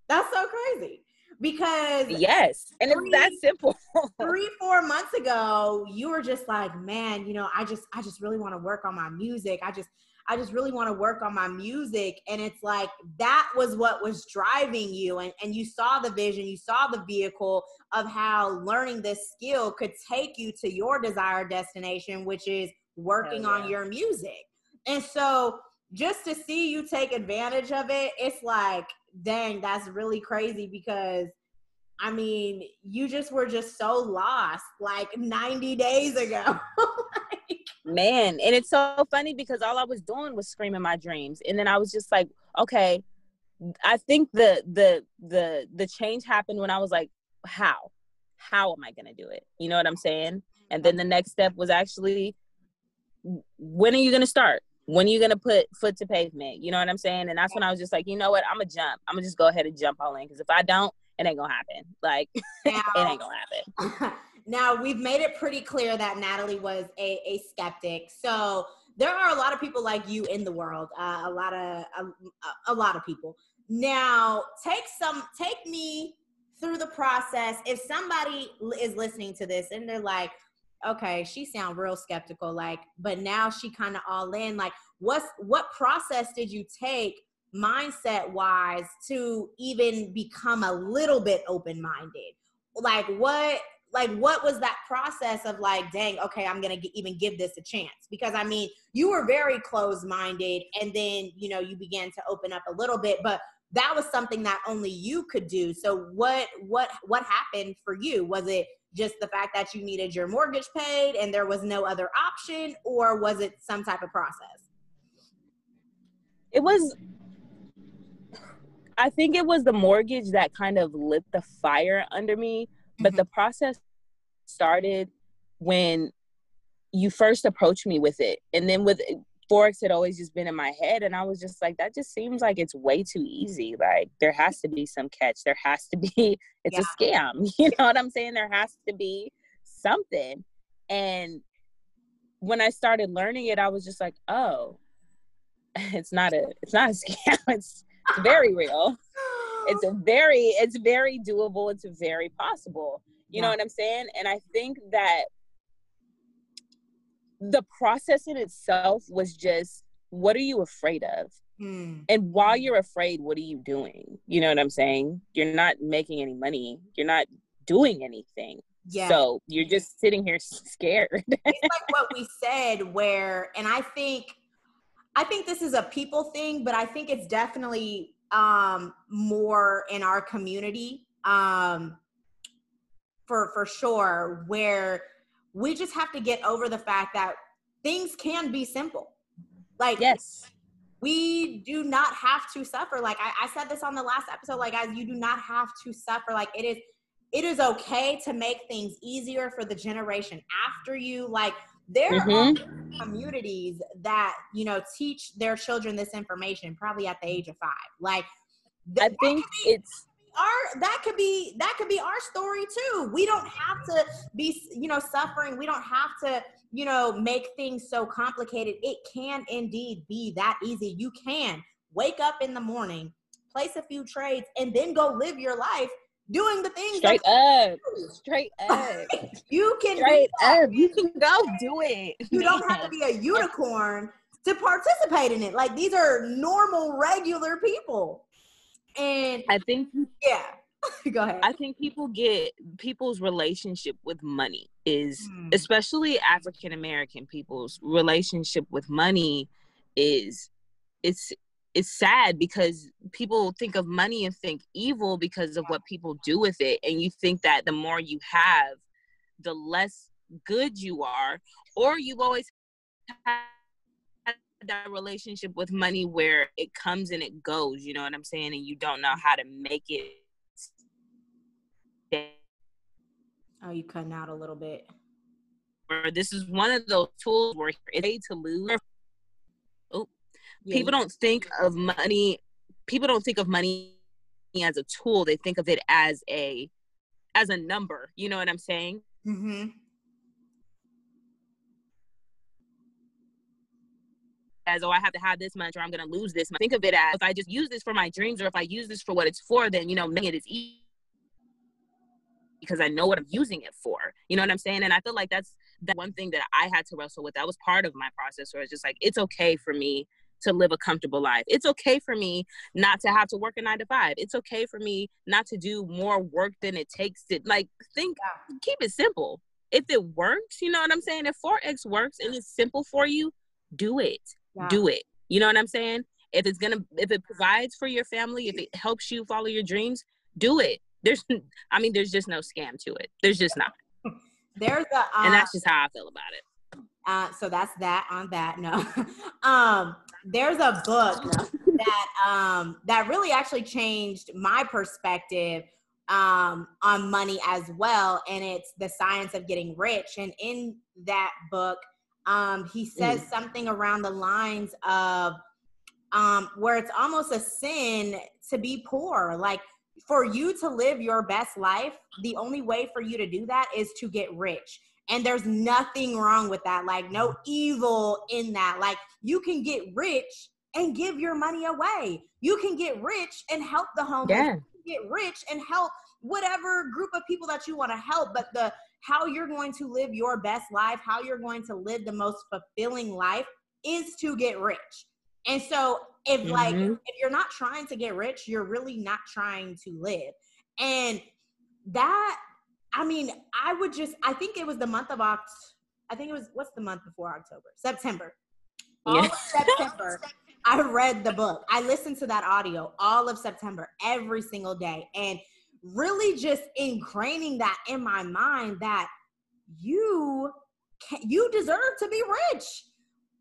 That's so crazy. Because yes and three, it's that simple. [LAUGHS] three four months ago you were just like man you know i just i just really want to work on my music. I just I just really want to work on my music. And it's like that was what was driving you. And, and you saw the vision, you saw the vehicle of how learning this skill could take you to your desired destination, which is working yeah. on your music. And so just to see you take advantage of it, it's like, dang, that's really crazy because I mean, you just were just so lost like 90 days ago. [LAUGHS] man and it's so funny because all i was doing was screaming my dreams and then i was just like okay i think the the the the change happened when i was like how? How am i going to do it? You know what i'm saying? And then the next step was actually when are you going to start? When are you going to put foot to pavement? You know what i'm saying? And that's when i was just like you know what? I'm gonna jump. I'm gonna just go ahead and jump all in because if i don't it ain't gonna happen. Like [LAUGHS] it ain't gonna happen [LAUGHS] Now, we've made it pretty clear that Natalie was a, a skeptic. So there are a lot of people like you in the world, uh, a lot of a, a lot of people. Now, take some take me through the process. If somebody is listening to this and they're like, okay, she sound real skeptical, like, but now she kind of all in. Like, what's what process did you take mindset wise to even become a little bit open minded? Like, what like what was that process of like dang okay i'm gonna get, even give this a chance? Because i mean you were very closed minded and then you know you began to open up a little bit but that was something that only you could do. So what what what happened for you? Was it just the fact that you needed your mortgage paid and there was no other option or was it some type of process? It was i think it was the mortgage that kind of lit the fire under me but the mm-hmm. process started when you first approached me with it. And then with Forex had always just been in my head. And I was just like, that just seems like it's way too easy. Like there has to be some catch. There has to be, [LAUGHS] it's yeah. a scam. [LAUGHS] You know what I'm saying? There has to be something. And when I started learning it, I was just like, oh, [LAUGHS] it's not a it's not a scam. It's very real it's very it's very doable it's very possible you yeah. know what i'm saying and i think that the process in itself was just what are you afraid of mm. and while you're afraid what are you doing you know what i'm saying you're not making any money you're not doing anything yeah. So you're just sitting here [LAUGHS] scared. it's like what we said where and I think I think this is a people thing, but I think it's definitely um, more in our community um, for for sure, where we just have to get over the fact that things can be simple. Like yes, we do not have to suffer. Like I, I said this on the last episode. Like guys, you do not have to suffer. Like it is it is okay to make things easier for the generation after you. Like there mm-hmm. are communities that you know teach their children this information probably at the age of five. Like th- i think be, it's our that could be that could be our story too. We don't have to be you know suffering. We don't have to you know make things so complicated. It can indeed be that easy. You can wake up in the morning place a few trades and then go live your life doing the things straight up. Straight up. [LAUGHS] You can straight up. You can go do it. You man. don't have to [LAUGHS] be a unicorn to participate in it. Like these are normal regular people. And i think yeah. [LAUGHS] Go ahead. I think people get people's relationship with money is mm. especially african american people's relationship with money is it's it's sad because people think of money and think evil because of what people do with it and you think that the more you have the less good you are, or you've always had that relationship with money where it comes and it goes, you know what I'm saying? And you don't know how to make it Oh, you cutting out a little bit. Or this is one of those tools where it's a to lose. Yeah. people don't think of money. People don't think of money as a tool. They think of it as a as a number. You know what I'm saying? Mm-hmm. As oh, I have to have this much, or I'm going to lose this much. Think of it as if I just use this for my dreams, or if I use this for what it's for, then you know, making it is easy because I know what I'm using it for. You know what I'm saying? And I feel like that's that one thing that I had to wrestle with. That was part of my process where it's just like, it's okay for me to live a comfortable life. It's okay for me not to have to work a nine to five. It's okay for me not to do more work than it takes to like think, keep it simple. If it works, you know what I'm saying? If Forex works and it's simple for you, do it. Yeah. Do it. You know what I'm saying? If it's gonna, if it provides for your family, if it helps you follow your dreams, do it there's i mean there's just no scam to it there's just not [LAUGHS] there's a uh, and that's just how i feel about it uh, so that's that on that no [LAUGHS] um there's a book that um that really actually changed my perspective um on money as well and it's the science of getting rich and in that book um he says mm. something around the lines of um where it's almost a sin to be poor like for you to live your best life, the only way for you to do that is to get rich. And there's nothing wrong with that. Like, no evil in that. Like, you can get rich and give your money away. You can get rich and help the homeless. Yeah. get rich and help whatever group of people that you want to help. But the how you're going to live your best life, how you're going to live the most fulfilling life is to get rich. And so if mm-hmm. like if you're not trying to get rich, you're really not trying to live. And that I mean, I would just I think it was the month of Oct I think it was what's the month before October? September. All yeah. of [LAUGHS] September, I read the book. I listened to that audio all of September, every single day. And really just ingraining that in my mind that you can, you deserve to be rich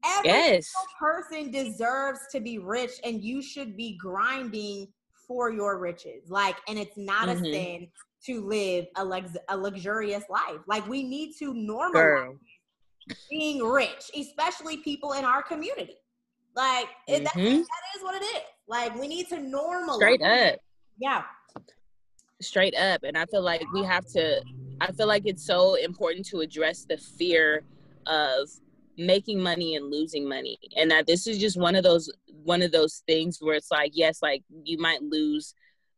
Every yes. person deserves to be rich, and you should be grinding for your riches. Like, and it's not mm-hmm. a sin to live a, lux- a luxurious life. Like, we need to normalize Girl. being rich, especially people in our community. Like, mm-hmm. that, that is what it is. Like, we need to normalize. Straight up. Yeah. Straight up. And I feel like we have to, I feel like it's so important to address the fear of making money and losing money and that this is just one of those one of those things where it's like yes like you might lose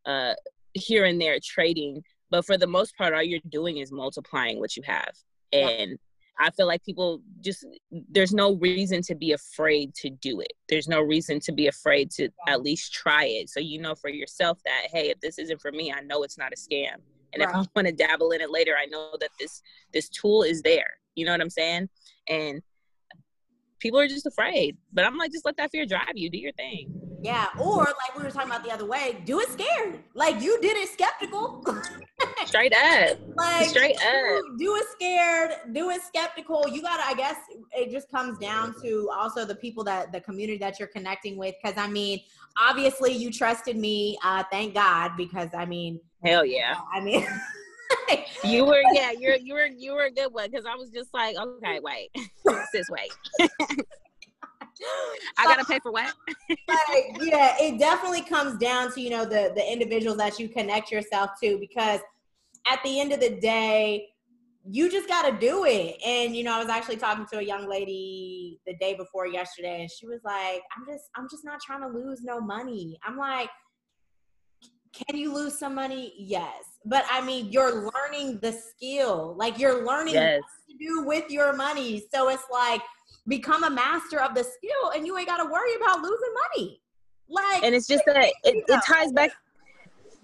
uh here and there trading but for the most part all you're doing is multiplying what you have and. I feel like people just there's no reason to be afraid to do it. There's no reason to be afraid to at least try it. So you know for yourself that hey, if this isn't for me, I know it's not a scam. And if I want to dabble in it later, I know that this this tool is there. You know what I'm saying? And people are just afraid. But I'm like, just let that fear drive you. Do your thing. Yeah. Or like we were talking about the other way, do it scared. Like you did it skeptical. [LAUGHS] Straight up. Like straight up. Do, it scared. Do it skeptical. You gotta. I guess it just comes down to also the people that the community that you're connecting with. Because I mean, obviously you trusted me. Uh, thank God. Because I mean. Hell yeah. I mean. [LAUGHS] you were yeah you're you were you were a good one because i was just like okay wait sis wait [LAUGHS] I gotta pay for what? like, yeah, it definitely comes down to you know the the individuals that you connect yourself to because at the end of the day, you just gotta do it. And you know, I was actually talking to a young lady the day before yesterday, and she was like, "I'm just I'm just not trying to lose no money." I'm like, "Can you lose some money? Yes." but I mean, you're learning the skill. Like you're learning yes. what to do with your money. So it's like become a master of the skill, and you ain't got to worry about losing money. Like, and it's just that it, it ties back.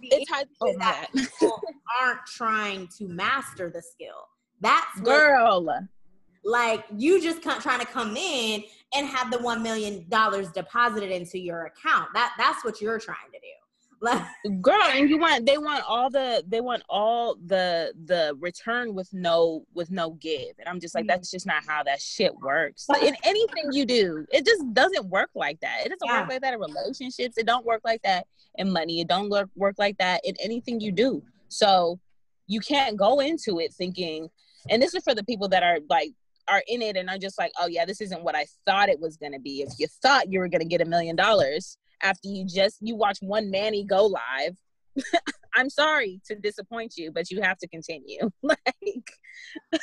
It ties oh, that people [LAUGHS] aren't trying to master the skill. That's girl. like you just trying to come in and have the one million dollars deposited into your account. That that's what you're trying to do girl and you want they want all the they want all the the return with no with no give. And i'm just like that's just not how that shit works. In anything you do it just doesn't work like that. It doesn't yeah. work like that in relationships. It don't work like that in money. It don't work, work like that in anything you do. So you can't go into it thinking and this is for the people that are like are in it and are just like oh yeah this isn't what i thought it was going to be. If you thought you were going to get a million dollars after you just you watch one Manny go live. [LAUGHS] I'm sorry to disappoint you, but you have to continue. [LAUGHS] like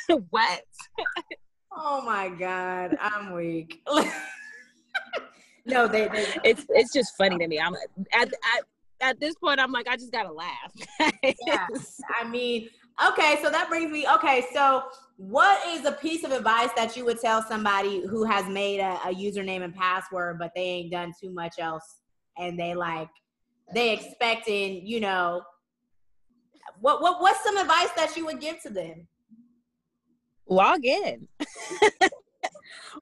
[LAUGHS] what? oh my god, I'm weak. no, they, they, it's it's just funny to me. I'm at, at at this point, I'm like, I just gotta laugh. I mean, okay, so that brings me. Okay, so what is a piece of advice that you would tell somebody who has made a, a username and password, but they ain't done too much else and they like they expecting, you know, what what what's some advice that you would give to them? Log in.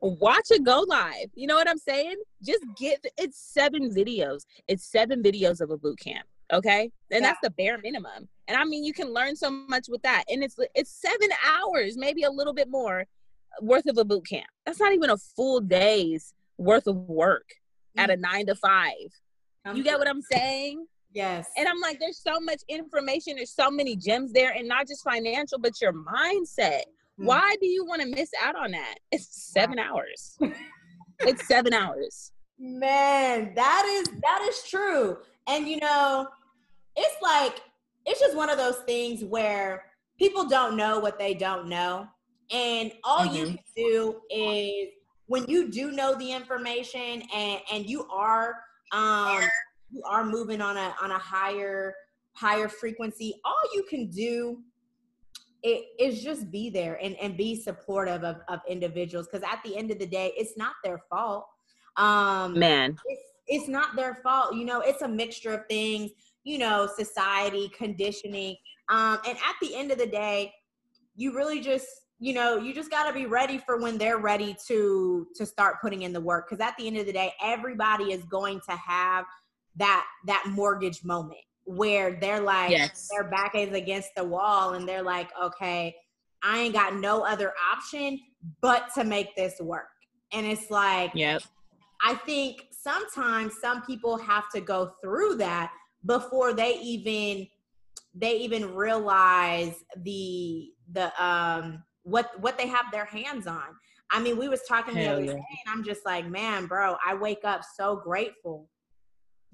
Watch it go live. You know what I'm saying? Just get it's seven videos. It's seven videos of a boot camp. Okay. And yeah. that's the bare minimum. And I mean you can learn so much with that. And it's it's seven hours, maybe a little bit more worth of a boot camp. That's not even a full day's worth of work mm-hmm. at a mm. nine to five you get what I'm saying? Yes. And I'm like, there's so much information, there's so many gems there, and not just financial, but your mindset. Mm. Why do you want to miss out on that? It's seven wow. hours. [LAUGHS] it's seven hours. Man, that is that is true. And you know, it's like it's just one of those things where people don't know what they don't know. And all mm-hmm. you can do is when you do know the information and and you are um, you are moving on a on a higher higher frequency, all you can do it is just be there and, and be supportive of, of individuals because at the end of the day it's not their fault. Um man. it's, it's not their fault you know it's a mixture of things you know society conditioning um and at the end of the day you really just you know you just got to be ready for when they're ready to to start putting in the work because at the end of the day everybody is going to have that that mortgage moment where they're like yes. their back is against the wall and they're like okay i ain't got no other option but to make this work and it's like yep i think sometimes some people have to go through that before they even they even realize the the um what what they have their hands on. I mean, we was talking Hell the other yeah. day, and I'm just like, man, bro, I wake up so grateful,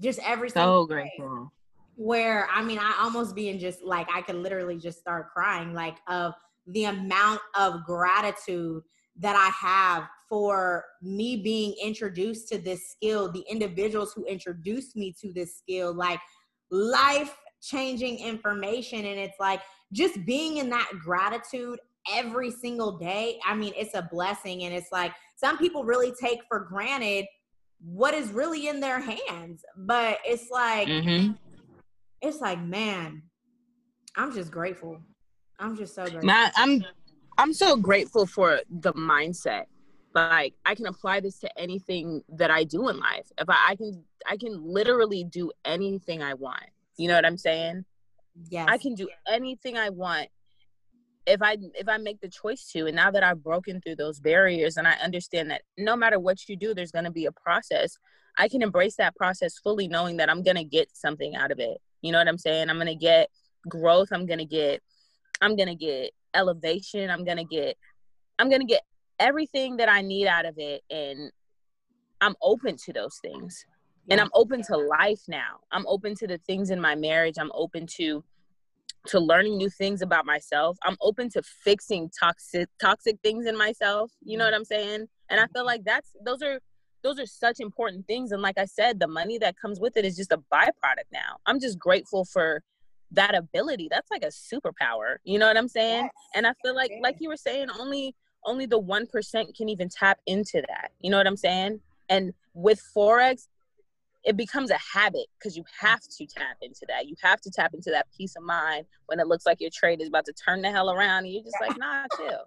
just every so grateful. Where I mean, I almost being just like I could literally just start crying, like of the amount of gratitude that I have for me being introduced to this skill, the individuals who introduced me to this skill, like life changing information. And it's like just being in that gratitude every single day, I mean, it's a blessing. And it's like some people really take for granted what is really in their hands. But it's like, mm-hmm. it's like, man, I'm just grateful. I'm just so grateful. I'm I'm so grateful for the mindset. Like I can apply this to anything that I do in life. If I, I can I can literally do anything I want. You know what I'm saying? Yes. I can do anything I want if i if i make the choice to and now that i've broken through those barriers and i understand that no matter what you do there's going to be a process i can embrace that process fully knowing that i'm going to get something out of it. You know what i'm saying? I'm going to get growth i'm going to get i'm going to get elevation i'm going to get i'm going to get everything that i need out of it and i'm open to those things. And i'm open to life now. I'm open to the things in my marriage. I'm open to to learning new things about myself. I'm open to fixing toxic toxic things in myself. You know mm-hmm. what I'm saying? And I feel like that's those are those are such important things. And like I said, the money that comes with it is just a byproduct now. I'm just grateful for that ability. That's like a superpower. You know what I'm saying? Yes. And I feel like like you were saying, only only the one percent can even tap into that. You know what I'm saying? And with Forex, it becomes a habit because you have to tap into that. You have to tap into that peace of mind when it looks like your trade is about to turn the hell around and you're just like, nah, chill.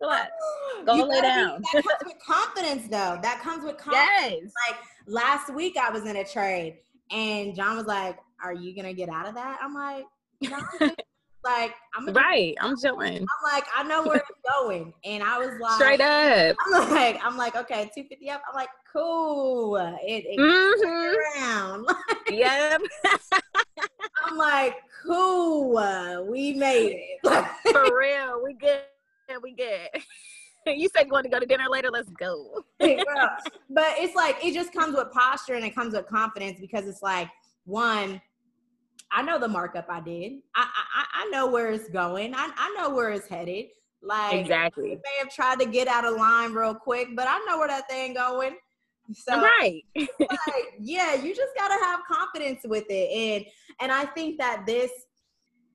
Relax. [GASPS] Go you lay down. Be, that comes with confidence though. That comes with confidence. Yes. Like last week I was in a trade And John was like, Are you gonna get out of that? I'm like, no, [LAUGHS] like I'm right. I'm chilling. I'm like, I know where it's going, and I was [LAUGHS] like, straight up. I'm like, I'm like, okay, two fifty up. I'm like, cool. It, it mm-hmm. around. [LAUGHS] yep. [LAUGHS] I'm like, cool. We made it. For real, we good. We good. you said you want to go to dinner later. Let's go. but it's like it just comes with posture and it comes with confidence because it's like one I know the markup I did. I I, I know where it's going. I, I know where it's headed. Like exactly. They may have tried to get out of line real quick, but I know where that thing going. So right. [LAUGHS] like, yeah, you just gotta have confidence with it. And and I think that this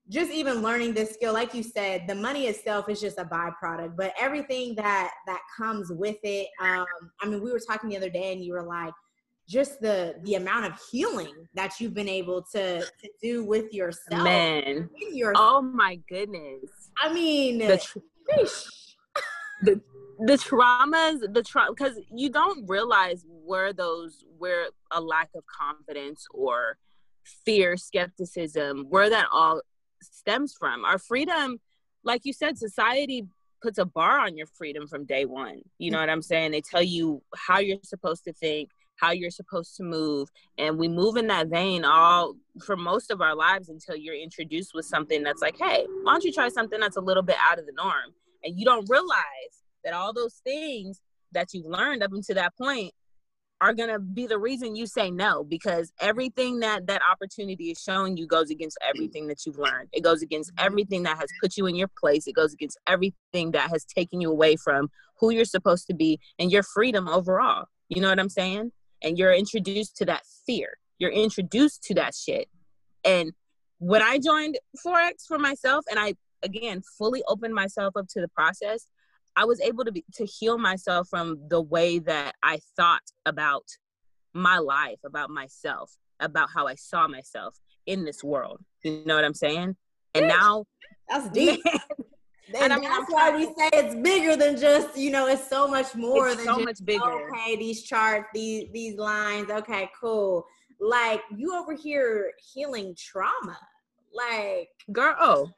just even learning this skill, like you said, the money itself is just a byproduct, but everything that that comes with it. Um, I mean, we were talking the other day and you were like, just the the amount of healing that you've been able to to do with yourself. Man, your, oh my goodness! I mean, the tr- the, the traumas, the trauma, because you don't realize where those where a lack of confidence or fear, skepticism, where that all stems from. Our freedom, like you said, society puts a bar on your freedom from day one. You know what I'm saying? They tell you how you're supposed to think, how you're supposed to move and we move in that vein all for most of our lives until you're introduced with something that's like hey why don't you try something that's a little bit out of the norm? And you don't realize that all those things that you've learned up until that point are going to be the reason you say no because everything that that opportunity is showing you goes against everything that you've learned. It goes against everything that has put you in your place. It goes against everything that has taken you away from who you're supposed to be and your freedom overall. You know what i'm saying and you're introduced to that fear. You're introduced to that shit. And when I joined Forex for myself and I again fully opened myself up to the process, I was able to be, to heal myself from the way that I thought about my life, about myself, about how I saw myself in this world. You know what I'm saying? And now that's deep. [LAUGHS] and, I mean, that's why we say it's bigger than just you know it's so much more it's than so just, much bigger. Okay, these charts, these these lines. Okay, cool. Like you over here healing trauma, like girl. Oh,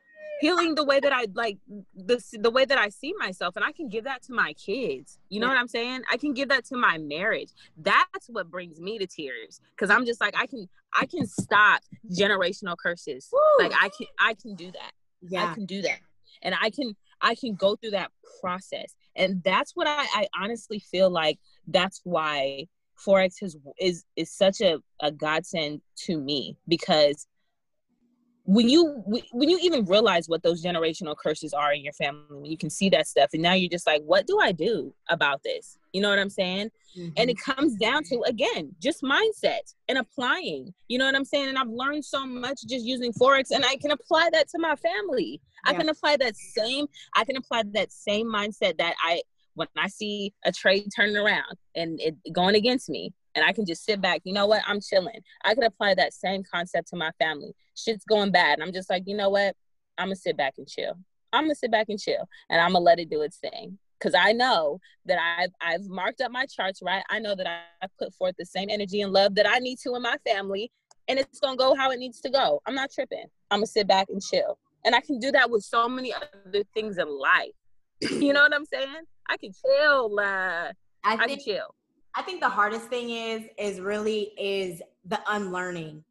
healing the way that I like the the way that I see myself, and I can give that to my kids. You know yeah. what I'm saying? I can give that to my marriage. That's what brings me to tears because I'm just like I can I can stop generational curses. Woo. Like I can I can do that. Yeah, I can do that and i can i can go through that process. And that's what i, I honestly feel like that's why forex has, is is such a, a godsend to me because when you when you even realize what those generational curses are in your family when you can see that stuff and now you're just like what do i do about this? You know what i'm saying? Mm-hmm. and it comes down to again just mindset and applying. You know what i'm saying? And i've learned so much just using forex and i can apply that to my family. Yeah. i can apply that same i can apply that same mindset that i when i see a trade turning around and it going against me and I can just sit back. You know what? I'm chilling. I could apply that same concept to my family. Shit's going bad. I'm just like, you know what? I'm gonna sit back and chill. I'm gonna sit back and chill, and I'm gonna let it do its thing. Cause I know that I've I've marked up my charts right. I know that I put forth the same energy and love that I need to in my family, and it's gonna go how it needs to go. I'm not tripping. I'm gonna sit back and chill, and I can do that with so many other things in life. [CLEARS THROAT] you know what I'm saying? I can chill. Uh, I, think, I can chill. I think the hardest thing is is really is the unlearning.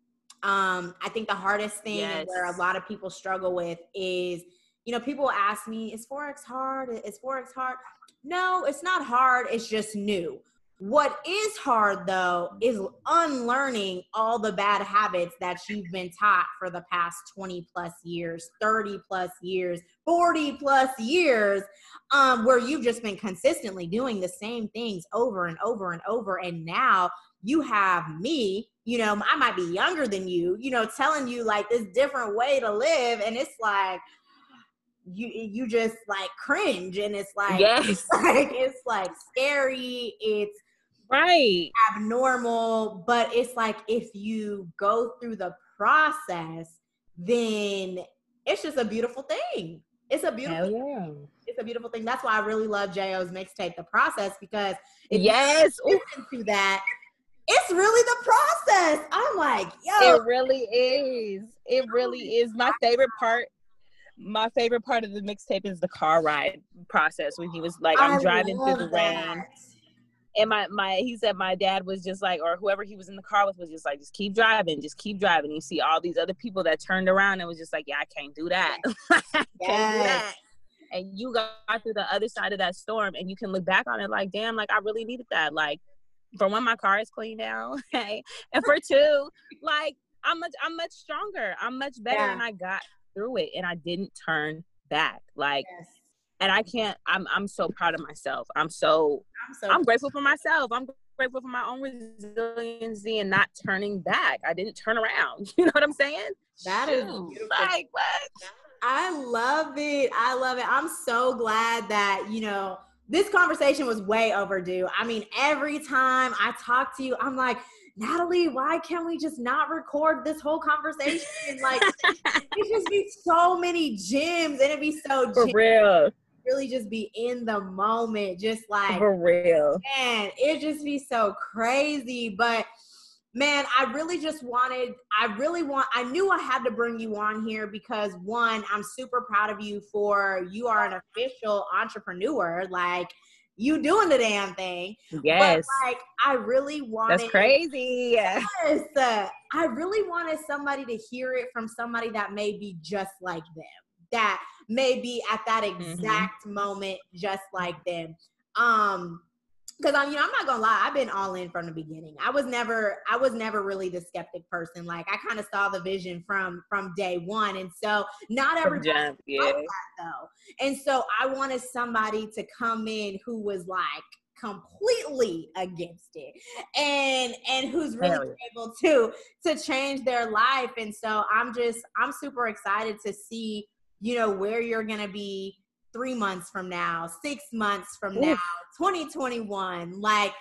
Um, I think the hardest thing yes. where a lot of people struggle with is, you know, people ask me, is Forex hard? Is Forex hard? No, it's not hard. It's just new. What is hard though is unlearning all the bad habits that you've been taught for the past 20 plus years, 30 plus years, 40 plus years, um, where you've just been consistently doing the same things over and over and over. And now you have me, you know, I might be younger than you, you know, telling you like this different way to live. And it's like, you you just like cringe and it's like yes. [LAUGHS] it's like it's like scary it's right abnormal but it's like if you go through the process then it's just a beautiful thing it's a beautiful yeah. it's a beautiful thing that's why i really love jo's mixtape the process because yes to that it's really the process i'm like, yo. It really is. It really is. My favorite part my favorite part of the mixtape is the car ride process when he was like, I'm I driving through the that. rain and my my he said my dad was just like or whoever he was in the car with was just like just keep driving just keep driving. You see all these other people that turned around and was just like yeah i can't do that. [LAUGHS] Can't yes. do that. And you got through the other side of that storm and you can look back on it like damn like i really needed that. Like for one my car is clean now hey and for two like i'm much i'm much stronger. I'm much better yeah. and i got through it and i didn't turn back. Like yes and I can't. I'm I'm so proud of myself. I'm so I'm, so I'm grateful for myself. I'm grateful for my own resiliency and not turning back. I didn't turn around. [LAUGHS] You know what I'm saying? That is like what. I love it. I love it. I'm so glad that you know this conversation was way overdue. I mean, every time I talk to you, I'm like, Natalie, why can't we just not record this whole conversation? Like, [LAUGHS] it just be so many gems, and it'd be so for real really just be in the moment, just like for real. Man, it just be so crazy. But man, I really just wanted, I really want, I knew I had to bring you on here because one, I'm super proud of you for you are an official entrepreneur. Like you doing the damn thing. Yes. But like I really wanted That's crazy. Yes. Uh, I really wanted somebody to hear it from somebody that may be just like them. That may be at that mm-hmm. exact mm-hmm. moment just like them. Um, because I'm, you know, I'm not gonna lie, I've been all in from the beginning. I was never, I was never really the skeptic person. Like I kind of saw the vision from from day one, and so not everybody yeah. like that though. And so I wanted somebody to come in who was like completely against it and and who's really able to to change their life and so i'm just i'm super excited to see you know, where you're going to be three months from now, six months from Ooh. now, 2021. Like,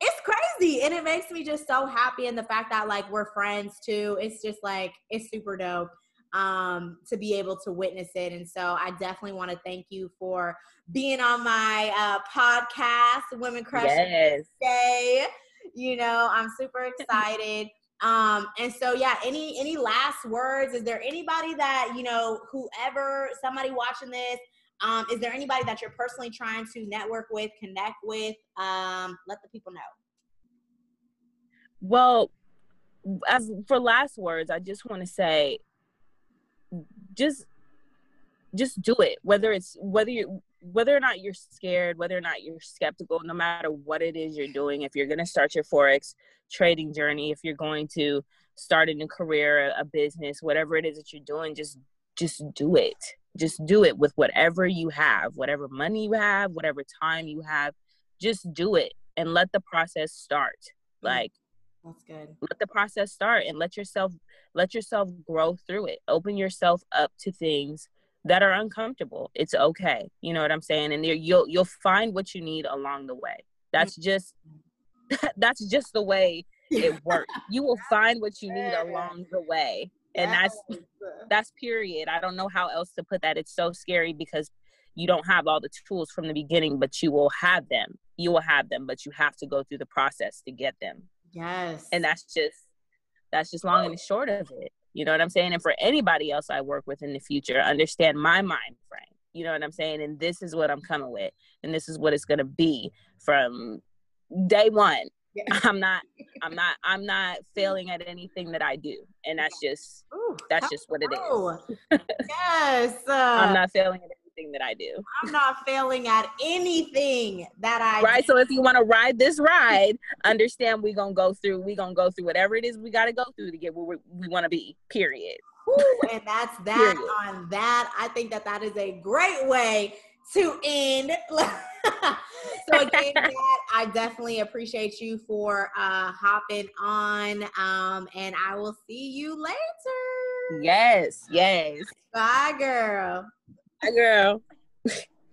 it's crazy. And it makes me just so happy. And the fact that, like, we're friends too, it's just like, it's super dope um, to be able to witness it. And so I definitely want to thank you for being on my uh, podcast, Women Crush yes. Day. You know, I'm super [LAUGHS] excited. Um, and so yeah, any any last words? Is there anybody that, you know, whoever, somebody watching this, um, is there anybody that you're personally trying to network with, connect with? Um, let the people know. Well, as for last words, I just want to say just just do it. Whether it's whether you whether or not you're scared, whether or not you're skeptical, no matter what it is you're doing, if you're going to start your Forex trading journey, if you're going to start a new career, a business, whatever it is that you're doing, just just do it. Just do it with whatever you have, whatever money you have, whatever time you have, just do it and let the process start. Mm. Like that's good. Let the process start and let yourself let yourself grow through it. Open yourself up to things that are uncomfortable. It's okay. You know what I'm saying? And you'll you'll find what you need along the way. That's mm-hmm. just [LAUGHS] that's just the way it [LAUGHS] works. you will find what you need along the way. And that's that's period. I don't know how else to put that. It's so scary because you don't have all the tools from the beginning, but you will have them. You will have them, but you have to go through the process to get them. Yes. And that's just that's just long and short of it. You know what I'm saying? And for anybody else I work with in the future, understand my mind frame. You know what I'm saying? And this is what I'm coming with. And this is what it's gonna be from day one. Yeah. [LAUGHS] I'm not I'm [LAUGHS] not I'm not failing at anything that I do. And that's just Ooh, that's just what it is. [LAUGHS] yes. Uh, I'm not failing at anything that I do. I'm not failing at anything that I Right. Do. So if you want to ride this ride, understand we're gonna go through, we're gonna go through whatever it is we gotta go through to get where we, we wanna be, period. Ooh, [LAUGHS] and that's that on that. I think that that is a great way to end. [LAUGHS] so again, [LAUGHS] Dad, I definitely appreciate you for uh, hopping on, um, and I will see you later. Yes, yes. Bye, girl. Girl.